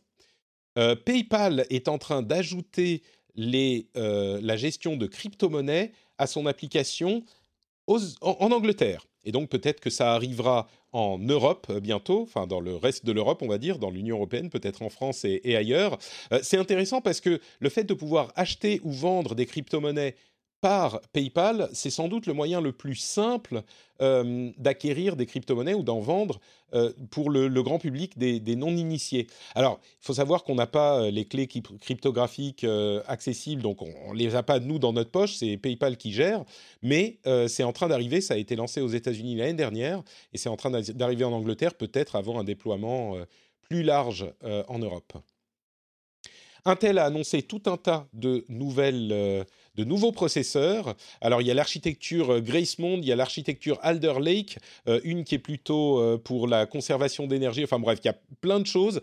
Euh, PayPal est en train d'ajouter euh, la gestion de crypto-monnaies à son application en, Angleterre. Et donc peut-être que ça arrivera en Europe euh, bientôt, enfin dans le reste de l'Europe, on va dire, dans l'Union européenne, peut-être en France et, ailleurs. Euh, c'est intéressant parce que le fait de pouvoir acheter ou vendre des crypto-monnaies par PayPal, c'est sans doute le moyen le plus simple euh, d'acquérir des crypto-monnaies ou d'en vendre euh, pour le, grand public des, non-initiés. Alors, il faut savoir qu'on n'a pas euh, les clés cryptographiques accessibles, donc on ne les a pas nous dans notre poche, c'est PayPal qui gère, mais c'est en train d'arriver, ça a été lancé aux États-Unis l'année dernière, et c'est en train d'arriver en Angleterre, peut-être avant un déploiement plus large en Europe. Intel a annoncé tout un tas de nouvelles, de nouveaux processeurs. Alors il y a l'architecture euh, Gracemont, il y a l'architecture Alder Lake, euh, une qui est plutôt pour la conservation d'énergie. Enfin bref, il y a plein de choses.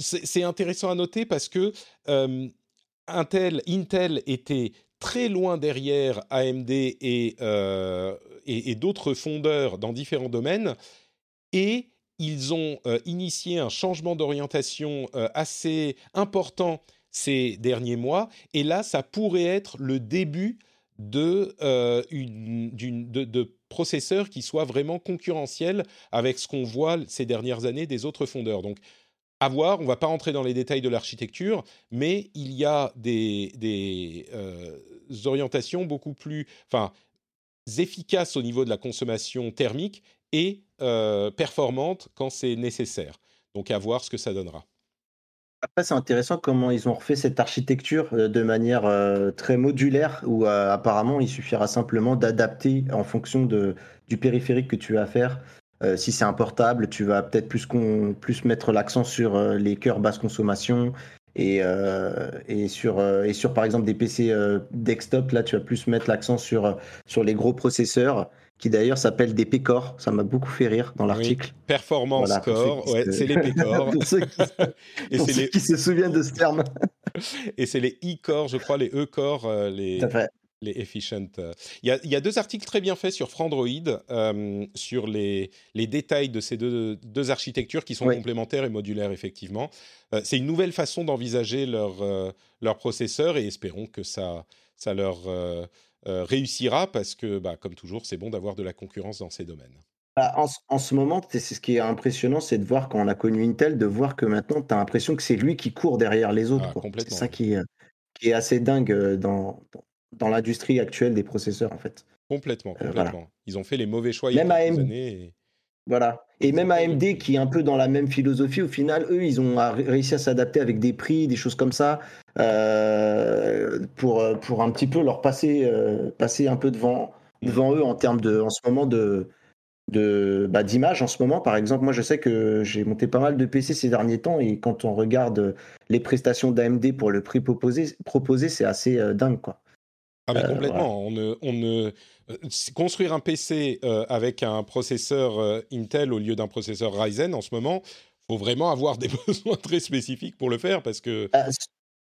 C'est intéressant à noter parce que Intel, était très loin derrière AMD et, d'autres fondeurs dans différents domaines. Et ils ont euh, initié un changement d'orientation euh, assez important ces derniers mois, et là, ça pourrait être le début de, euh, de, processeurs qui soient vraiment concurrentiels avec ce qu'on voit ces dernières années des autres fondeurs. Donc, à voir, on ne va pas rentrer dans les détails de l'architecture, mais il y a des, des orientations beaucoup plus enfin, efficaces au niveau de la consommation thermique et euh, performante quand c'est nécessaire. Donc à voir ce que ça donnera. Après, c'est intéressant comment ils ont refait cette architecture euh, de manière euh, très modulaire, où apparemment il suffira simplement d'adapter en fonction de, du périphérique que tu vas faire. si c'est un portable, tu vas peut-être plus, plus mettre l'accent sur les cœurs basse consommation et, et, sur, et sur par exemple des PC desktop, là tu vas plus mettre l'accent sur, sur les gros processeurs qui d'ailleurs s'appelle des PCOR. Ça m'a beaucoup fait rire dans l'article. performance Core, ouais, c'est les PCOR. pour ceux, qui, Et c'est les... qui se souviennent de ce terme. Et c'est les e-core, je crois, les e-core, euh, les, les efficient. Euh. Il y, a, il y, a, deux articles très bien faits sur Frandroid, euh, sur les, les, détails de ces deux, deux architectures qui sont complémentaires et modulaires, effectivement. c'est une nouvelle façon d'envisager leur, leur processeur et espérons que ça, ça leur euh, réussira parce que, bah, comme toujours, c'est bon d'avoir de la concurrence dans ces domaines. Bah, en, ce moment, c'est ce qui est impressionnant, c'est de voir quand on a connu Intel, de voir que maintenant, tu as l'impression que c'est lui qui court derrière les autres. Ah, c'est ça qui, qui, est assez dingue euh, dans, dans l'industrie actuelle des processeurs, en fait. Complètement, complètement. Ils ont fait les mauvais choix il y a quelques années. Voilà. Et même AMD, qui est un peu dans la même philosophie, au final, eux, ils ont réussi à s'adapter avec des prix, des choses comme ça, euh, pour, pour un petit peu leur passer, euh, passer un peu devant, devant eux en termes de, en ce moment, de, de bah, d'image en ce moment. Par exemple, moi, je sais que j'ai monté pas mal de PC ces derniers temps et quand on regarde les prestations d'AMD pour le prix proposé, proposé c'est assez euh, dingue, quoi. Ah mais complètement. On ne, on ne euh, construire un PC euh, avec un processeur euh, Intel au lieu d'un processeur Ryzen en ce moment, faut vraiment avoir des besoins très spécifiques pour le faire parce que ah,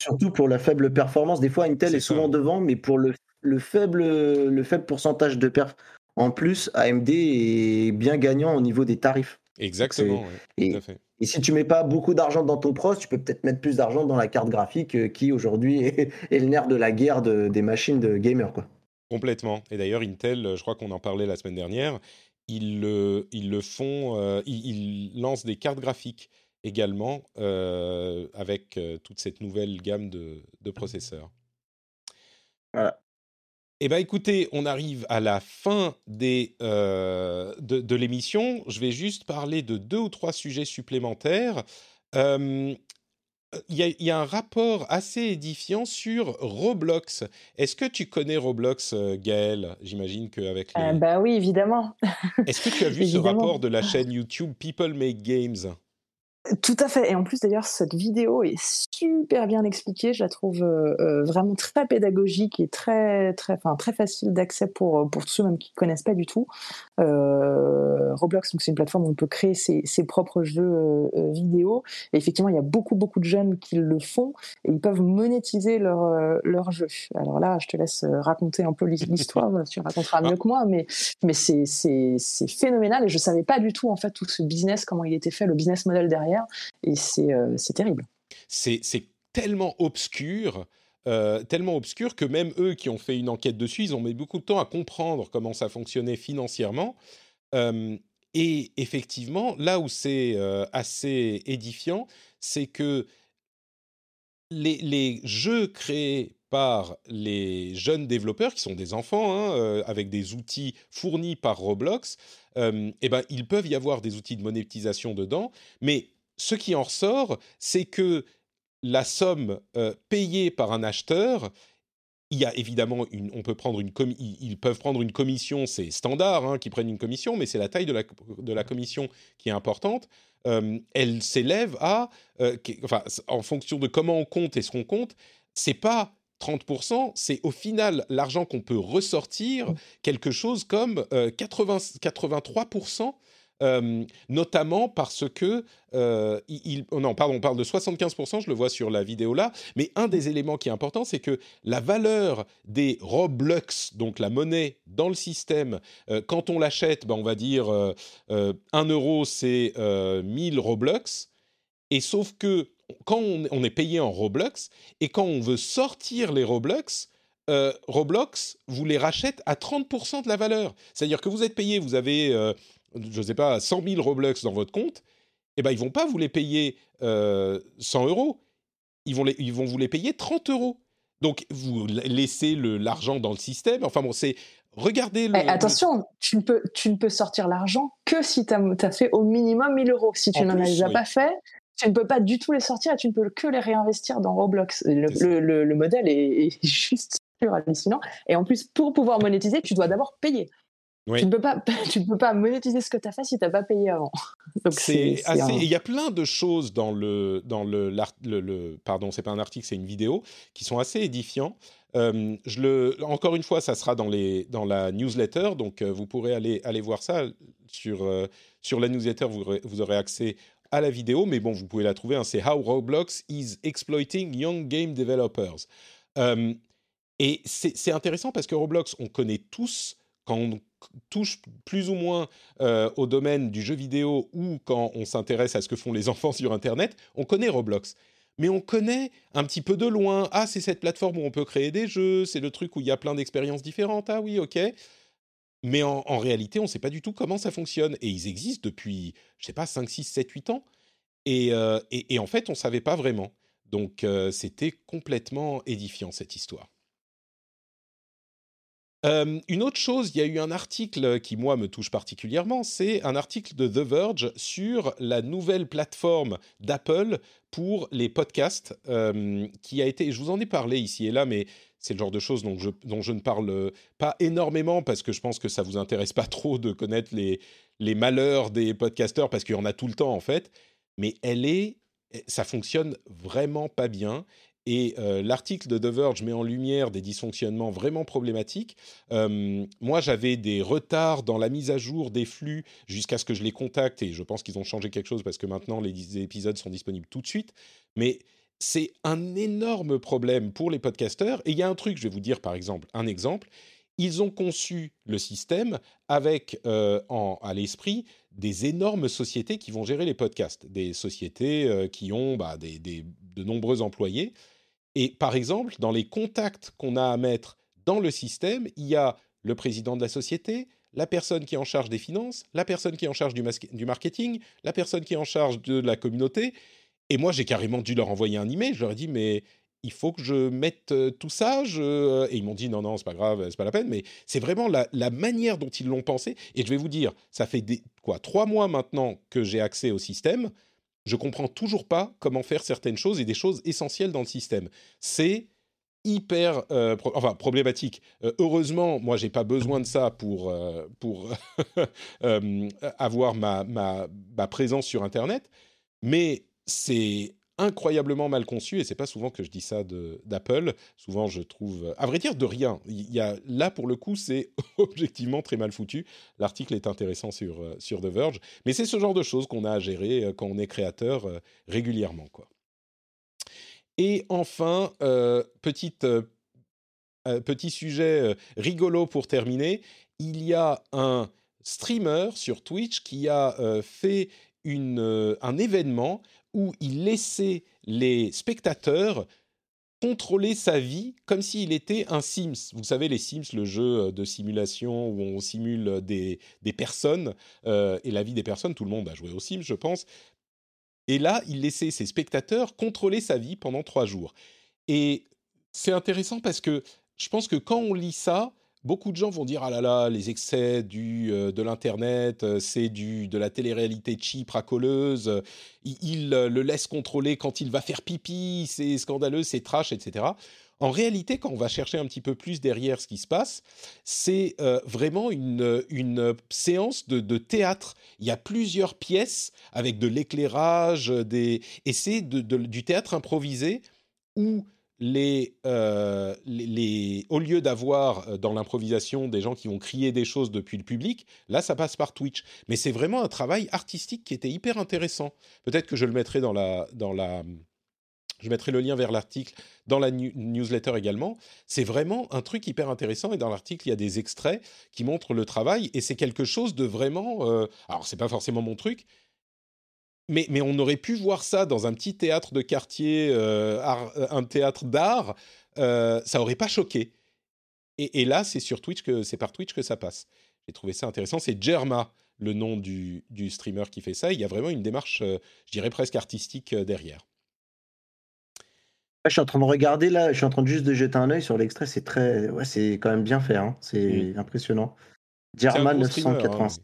surtout pour la faible performance. Des fois, Intel est, souvent devant, mais pour le, le, faible le faible pourcentage de perf en plus, AMD est bien gagnant au niveau des tarifs. Exactement. et, et, si tu mets pas beaucoup d'argent dans ton pros, tu peux peut-être mettre plus d'argent dans la carte graphique qui aujourd'hui est, le nerf de la guerre des machines de gamers quoi. Complètement. Et d'ailleurs, Intel, je crois qu'on en parlait la semaine dernière, ils le, ils le font, euh, ils, lancent des cartes graphiques également euh, avec euh, toute cette nouvelle gamme de, processeurs. Voilà. Eh bien, écoutez, on arrive à la fin des, de, de l'émission. Je vais juste parler de deux ou trois sujets supplémentaires il y, a un rapport assez édifiant sur Roblox. Est-ce que tu connais Roblox, euh, Gaël? J'imagine qu'avec les... Euh, bah oui, évidemment. Est-ce que tu as vu ce rapport de la chaîne YouTube People Make Games? Tout à fait. Et en plus, d'ailleurs, cette vidéo est super bien expliquée. Je la trouve euh, euh, vraiment très pédagogique et très, très, enfin, très facile d'accès pour, pour tous ceux même qui ne connaissent pas du tout. Euh, Roblox, c'est une plateforme où on peut créer ses, ses propres jeux vidéo. Et effectivement, il y a beaucoup, beaucoup de jeunes qui le font et ils peuvent monétiser leur, leur jeu. Alors là, je te laisse raconter un peu l'histoire. tu raconteras mieux que moi, mais, mais c'est, phénoménal. Et je savais pas du tout, en fait, tout ce business, comment il était fait, le business model derrière et euh, c'est terrible. C'est tellement obscur. Euh, tellement obscur que même eux qui ont fait une enquête dessus, ils ont mis beaucoup de temps à comprendre comment ça fonctionnait financièrement. Euh, et effectivement, là où c'est assez édifiant, c'est que les, jeux créés par les jeunes développeurs, qui sont des enfants, hein, avec des outils fournis par Roblox, eh ben, ils peuvent y avoir des outils de monétisation dedans, mais ce qui en ressort, c'est que la somme euh, payée par un acheteur, il y a évidemment une, on peut prendre une ils peuvent prendre une commission, c'est standard hein, qu'ils prennent une commission, mais c'est la taille de la, de la commission qui est importante. Euh, elle s'élève à, euh, enfin, en fonction de comment on compte et ce qu'on compte, c'est pas 30%, c'est au final l'argent qu'on peut ressortir, mmh. quelque chose comme 80, 83% euh, notamment parce que euh, oh non, pardon, on parle de 75%, je le vois sur la vidéo là, mais un des éléments qui est important, c'est que la valeur des Roblox, donc la monnaie dans le système, euh, quand on l'achète, ben on va dire 1 euro, c'est 1000 Roblox, et sauf que quand on, on, est payé en Roblox, et quand on veut sortir les Roblox, Roblox vous les rachète à 30% de la valeur. C'est-à-dire que vous êtes payé, vous avez je ne sais pas, 100 000 Roblox dans votre compte, eh ben, ils vont pas vous les payer 100 euh, euros. Ils vont, ils vont vous les payer 30 euros. Donc, vous laissez l'argent dans le système. Enfin bon, c'est... Regardez le... attention, Tu, ne peux, tu ne peux sortir l'argent que si tu as, fait au minimum 1000 euros. Si tu n'en as déjà pas fait, tu ne peux pas du tout les sortir et tu ne peux que les réinvestir dans Roblox. Le, modèle est, est juste hallucinant. Et en plus, pour pouvoir monétiser, tu dois d'abord payer. Tu ne peux pas, tu peux pas monétiser ce que tu as fait si tu n'as pas payé avant. c'est assez. Il y a plein de choses dans le dans le, le, le pardon, c'est pas un article, c'est une vidéo qui sont assez édifiants. Euh, je le, encore une fois, ça sera dans les dans la newsletter, donc euh, vous pourrez aller aller voir ça sur euh, sur la newsletter. Vous aurez, vous aurez accès à la vidéo, mais bon, vous pouvez la trouver. Hein, c'est How Roblox is exploiting young game developers. et c'est intéressant parce que Roblox, on connaît tous quand on touche plus ou moins euh, au domaine du jeu vidéo ou quand on s'intéresse à ce que font les enfants sur Internet, on connaît Roblox. Mais on connaît un petit peu de loin, ah c'est cette plateforme où on peut créer des jeux, c'est le truc où il y a plein d'expériences différentes, ah oui, ok. Mais en, réalité, on ne sait pas du tout comment ça fonctionne. Et ils existent depuis, je sais pas, 5, 6, 7, 8 ans. Euh, et, en fait, on ne savait pas vraiment. Donc euh, c'était complètement édifiant, cette histoire. Euh, une autre chose, il y a eu un article qui, moi, me touche particulièrement, c'est un article de The Verge sur la nouvelle plateforme d'Apple pour les podcasts, euh, qui a été, je vous en ai parlé ici et là, mais c'est le genre de choses dont je, dont je ne parle pas énormément parce que je pense que ça vous intéresse pas trop de connaître les, les malheurs des podcasteurs parce qu'il y en a tout le temps en fait. Mais elle est, ça fonctionne vraiment pas bien et euh, l'article de The Verge met en lumière des dysfonctionnements vraiment problématiques. Euh, moi, j'avais des retards dans la mise à jour des flux jusqu'à ce que je les contacte, et je pense qu'ils ont changé quelque chose parce que maintenant les épisodes sont disponibles tout de suite. Mais c'est un énorme problème pour les podcasteurs. Et il y a un truc, je vais vous dire par exemple, un exemple. Ils ont conçu le système avec euh, en, à l'esprit des énormes sociétés qui vont gérer les podcasts, des sociétés qui ont bah, des, de nombreux employés. Et par exemple, dans les contacts qu'on a à mettre dans le système, il y a le président de la société, la personne qui est en charge des finances, la personne qui est en charge du, marketing, la personne qui est en charge de la communauté. Et moi, j'ai carrément dû leur envoyer un email. Je leur ai dit, mais il faut que je mette euh, tout ça. Je... Et ils m'ont dit, non, non, c'est pas grave, c'est pas la peine. Mais c'est vraiment la, manière dont ils l'ont pensé. Et je vais vous dire, ça fait quoi, trois mois maintenant que j'ai accès au système je comprends toujours pas comment faire certaines choses et des choses essentielles dans le système. C'est hyper euh, enfin problématique. Euh, heureusement, moi j'ai pas besoin de ça pour euh, pour avoir ma, ma, ma présence sur internet, mais c'est incroyablement mal conçu et c'est pas souvent que je dis ça d'Apple. Souvent, je trouve, à vrai dire, de rien. Il y a là pour le coup, c'est objectivement très mal foutu. L'article est intéressant sur euh, sur The Verge, mais c'est ce genre de choses qu'on a à gérer euh, quand on est créateur euh, régulièrement, quoi. Et enfin, petite petit sujet rigolo pour terminer. Il y a un streamer sur Twitch qui a fait une, un événement où il laissait les spectateurs contrôler sa vie comme s'il était un Sims. Vous savez, les Sims, le jeu de simulation où on simule des, des personnes euh, et la vie des personnes, tout le monde a joué aux Sims, je pense. Et là, il laissait ses spectateurs contrôler sa vie pendant trois jours. Et c'est intéressant parce que je pense que quand on lit ça, beaucoup de gens vont dire ah là là les excès du euh, de l'internet euh, c'est du de la télé-réalité cheap racoleuse il, euh, le laisse contrôler quand il va faire pipi c'est scandaleux c'est trash etc en réalité, quand on va chercher un petit peu plus derrière ce qui se passe, c'est vraiment une, une séance de, de, théâtre. Il y a plusieurs pièces avec de l'éclairage, des... et c'est de, du théâtre improvisé où euh, les, au lieu d'avoir euh, dans l'improvisation des gens qui vont crier des choses depuis le public, là ça passe par Twitch. Mais c'est vraiment un travail artistique qui était hyper intéressant. Peut-être que je le mettrai dans la, dans la, je mettrai le lien vers l'article dans la newsletter également. C'est vraiment un truc hyper intéressant et dans l'article il y a des extraits qui montrent le travail et c'est quelque chose de vraiment. Euh, alors c'est pas forcément mon truc, mais, mais, on aurait pu voir ça dans un petit théâtre de quartier, euh, euh, un théâtre d'art, euh, ça aurait pas choqué. Et, et là, c'est sur Twitch que c'est par Twitch que ça passe. J'ai trouvé ça intéressant. C'est Germa, le nom du, du, streamer qui fait ça. Il y a vraiment une démarche, je dirais presque artistique derrière. Je suis en train de regarder là, je suis en train de juste de jeter un œil sur l'extrait. C'est très, ouais, c'est quand même bien fait. Hein. C'est mmh. impressionnant. Germa 985.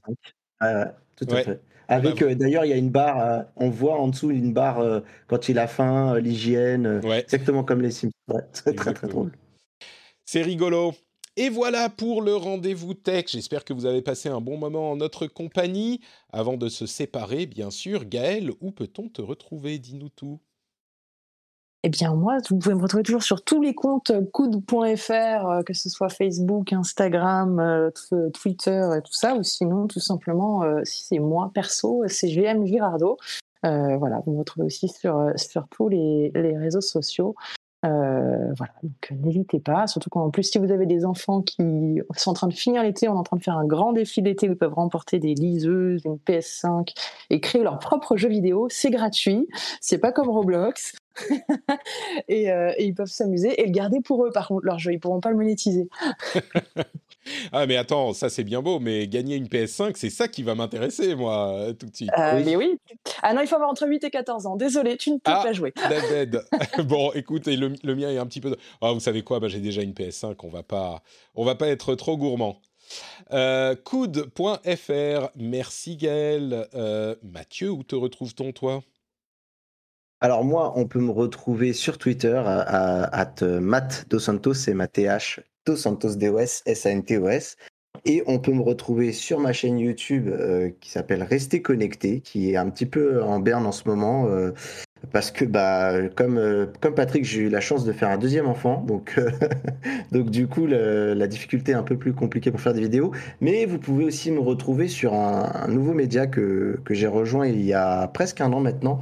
Hein. tout à fait. Avec euh, d'ailleurs, il y a une barre, euh, on voit en dessous une barre euh, quand il a faim, l'hygiène, exactement comme les Sims. c'est très très drôle. C'est rigolo. Et voilà pour le rendez-vous tech. J'espère que vous avez passé un bon moment en notre compagnie. Avant de se séparer, bien sûr, Gaël, où peut-on te retrouver? Dis-nous tout. Eh bien, moi, vous pouvez me retrouver toujours sur tous les comptes coude.fr, euh, que ce soit Facebook, Instagram, euh, Twitter et tout ça, ou sinon, tout simplement, euh, si c'est moi perso, c'est GM Girardo. voilà, vous me retrouvez aussi sur, sur tous les, les réseaux sociaux. Voilà, donc n'hésitez pas, surtout qu'en plus, si vous avez des enfants qui sont en train de finir l'été, on est en train de faire un grand défi d'été ils peuvent remporter des liseuses, une PS5 et créer leur propre jeu vidéo. C'est gratuit, c'est pas comme Roblox. Euh, et, ils peuvent s'amuser et le garder pour eux, par contre, leur jeu. Ils pourront pas le monétiser. Ah mais attends, ça c'est bien beau, mais gagner une PS5, c'est ça qui va m'intéresser moi tout de suite. Euh, Mais oui. Ah non, il faut avoir entre 8 et 14 ans. Désolé, tu ne peux Ah. pas jouer. Dead. bon, écoute, et le, le mien est un petit peu. Ah, vous savez quoi? Bah, J'ai déjà une PS5. On va pas, on va pas être trop gourmand. Euh, coude.fr. Merci Gaël. Euh, Mathieu, où te retrouve-t-on toi? Alors moi, on peut me retrouver sur Twitter à, à, at Matt Dos Santos, c'est ma TH, Santos DOS, S-A-N-T-O-S. Et on peut me retrouver sur ma chaîne YouTube euh, qui s'appelle Rester Connecté, qui est un petit peu en berne en ce moment. euh, parce que bah comme euh, comme Patrick j'ai eu la chance de faire un deuxième enfant donc donc du coup la difficulté est un peu plus compliquée pour faire des vidéos mais vous pouvez aussi me retrouver sur un, un nouveau média que que j'ai rejoint il y a presque un an maintenant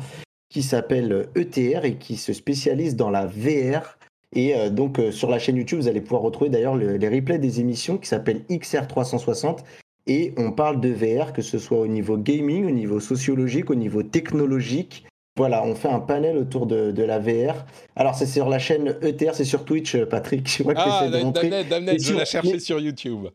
qui s'appelle ETR et qui se spécialise dans la VR et euh, donc euh, sur la chaîne YouTube vous allez pouvoir retrouver d'ailleurs le- les replays des émissions qui s'appellent XR360 et on parle de VR que ce soit au niveau gaming au niveau sociologique au niveau technologique voilà, on fait un panel autour de, de la VR. Alors, c'est sur la chaîne ETR, c'est sur Twitch, euh, Patrick. Je vois que Ah, de montrer. Je la mais- sur YouTube.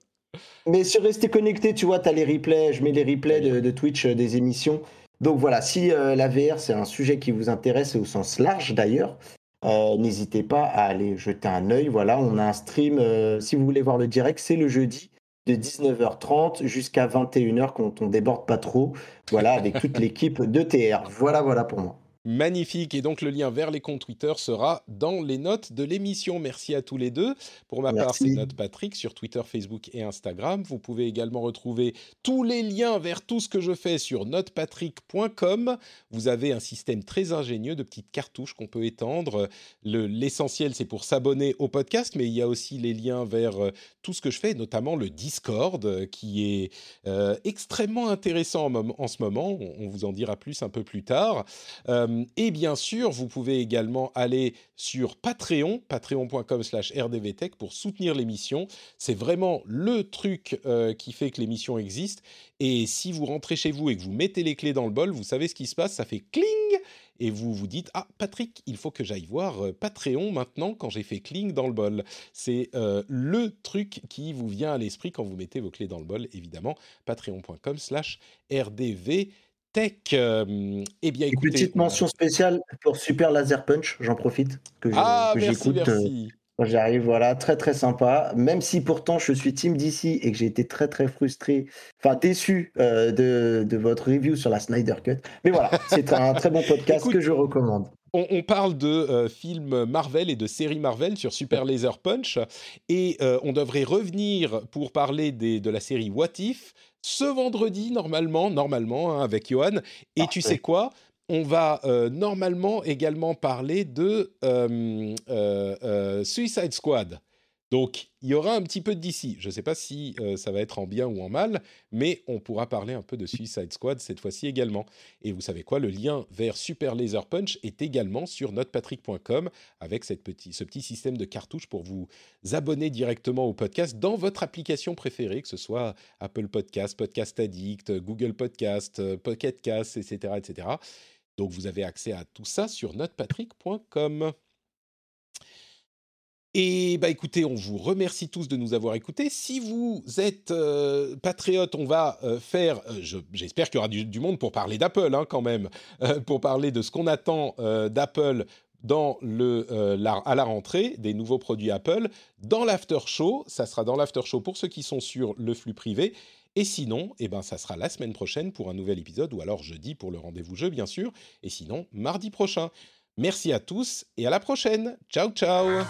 Mais sur Rester Connecté, tu vois, tu as les replays. Je mets les replays de, de Twitch euh, des émissions. Donc voilà, si euh, la VR, c'est un sujet qui vous intéresse, et au sens large d'ailleurs, euh, n'hésitez pas à aller jeter un œil. Voilà, on a un stream. euh, si vous voulez voir le direct, c'est le jeudi de 19h30 jusqu'à 21h quand on déborde pas trop. Voilà, avec toute l'équipe d'ETR. Voilà, voilà pour moi. Magnifique. Et donc, le lien vers les comptes Twitter sera dans les notes de l'émission. Merci à tous les deux. Pour ma part, c'est Note Patrick sur Twitter, Facebook et Instagram. Vous pouvez également retrouver tous les liens vers tout ce que je fais sur notepatrick.com. Vous avez un système très ingénieux de petites cartouches qu'on peut étendre. Le- L'essentiel, c'est pour s'abonner au podcast, mais il y a aussi les liens vers euh, tout ce que je fais, notamment le Discord, euh, qui est euh, extrêmement intéressant en, ce moment. On, on vous en dira plus un peu plus tard. Euh, et bien sûr, vous pouvez également aller sur Patreon, patreon.com slash rdvtech pour soutenir l'émission. C'est vraiment le truc euh, qui fait que l'émission existe. Et si vous rentrez chez vous et que vous mettez les clés dans le bol, vous savez ce qui se passe, ça fait cling et vous vous dites ah Patrick, il faut que j'aille voir euh, Patreon maintenant quand j'ai fait cling dans le bol. C'est euh, le truc qui vous vient à l'esprit quand vous mettez vos clés dans le bol, évidemment. Patreon.com slash rdvtech. Euh, eh bien, Une écoutez, petite on a- mention spéciale pour Super Laser Punch, j'en profite, que Ah, merci, j'écoute euh, merci. quand j'arrive, voilà, très très sympa. Même si pourtant je suis team DC et que j'ai été très très frustré, enfin déçu euh, de, de votre review sur la Snyder Cut. Mais voilà, c'est un très bon podcast Écoute, que je recommande. On, on parle de euh, films Marvel et de séries Marvel sur Super Laser Punch et euh, on devrait revenir pour parler des- de la série What If ce vendredi normalement, normalement hein, avec Johan. Et tu sais quoi? On va euh, normalement également parler de euh, euh, Suicide Squad. Donc, il y aura un petit peu DC. Je ne sais pas si euh, ça va être en bien ou en mal, mais on pourra parler un peu de Suicide Squad cette fois-ci également. Et vous savez quoi, le lien vers Super Laser Punch est également sur notepatrick.com avec ce petit système de cartouches pour vous abonner directement au podcast dans votre application préférée, que ce soit Apple Podcast, Podcast Addict, Google Podcast, Pocket Cast, etc., etc. Donc vous avez accès à tout ça sur notepatrick.com. Et bah écoutez, on vous remercie tous de nous avoir écoutés. Si vous êtes euh, patriote, on va euh, faire, euh, je- j'espère qu'il y aura du, monde pour parler d'Apple hein, quand même, pour parler de ce qu'on attend d'Apple à la rentrée, des nouveaux produits Apple. Dans l'after show, ça sera dans l'after show pour ceux qui sont sur le flux privé. Et sinon, eh ben, ça sera la semaine prochaine pour un nouvel épisode, ou alors jeudi pour le rendez-vous jeu, bien sûr. Et sinon, mardi prochain. Merci à tous et à la prochaine. Ciao, ciao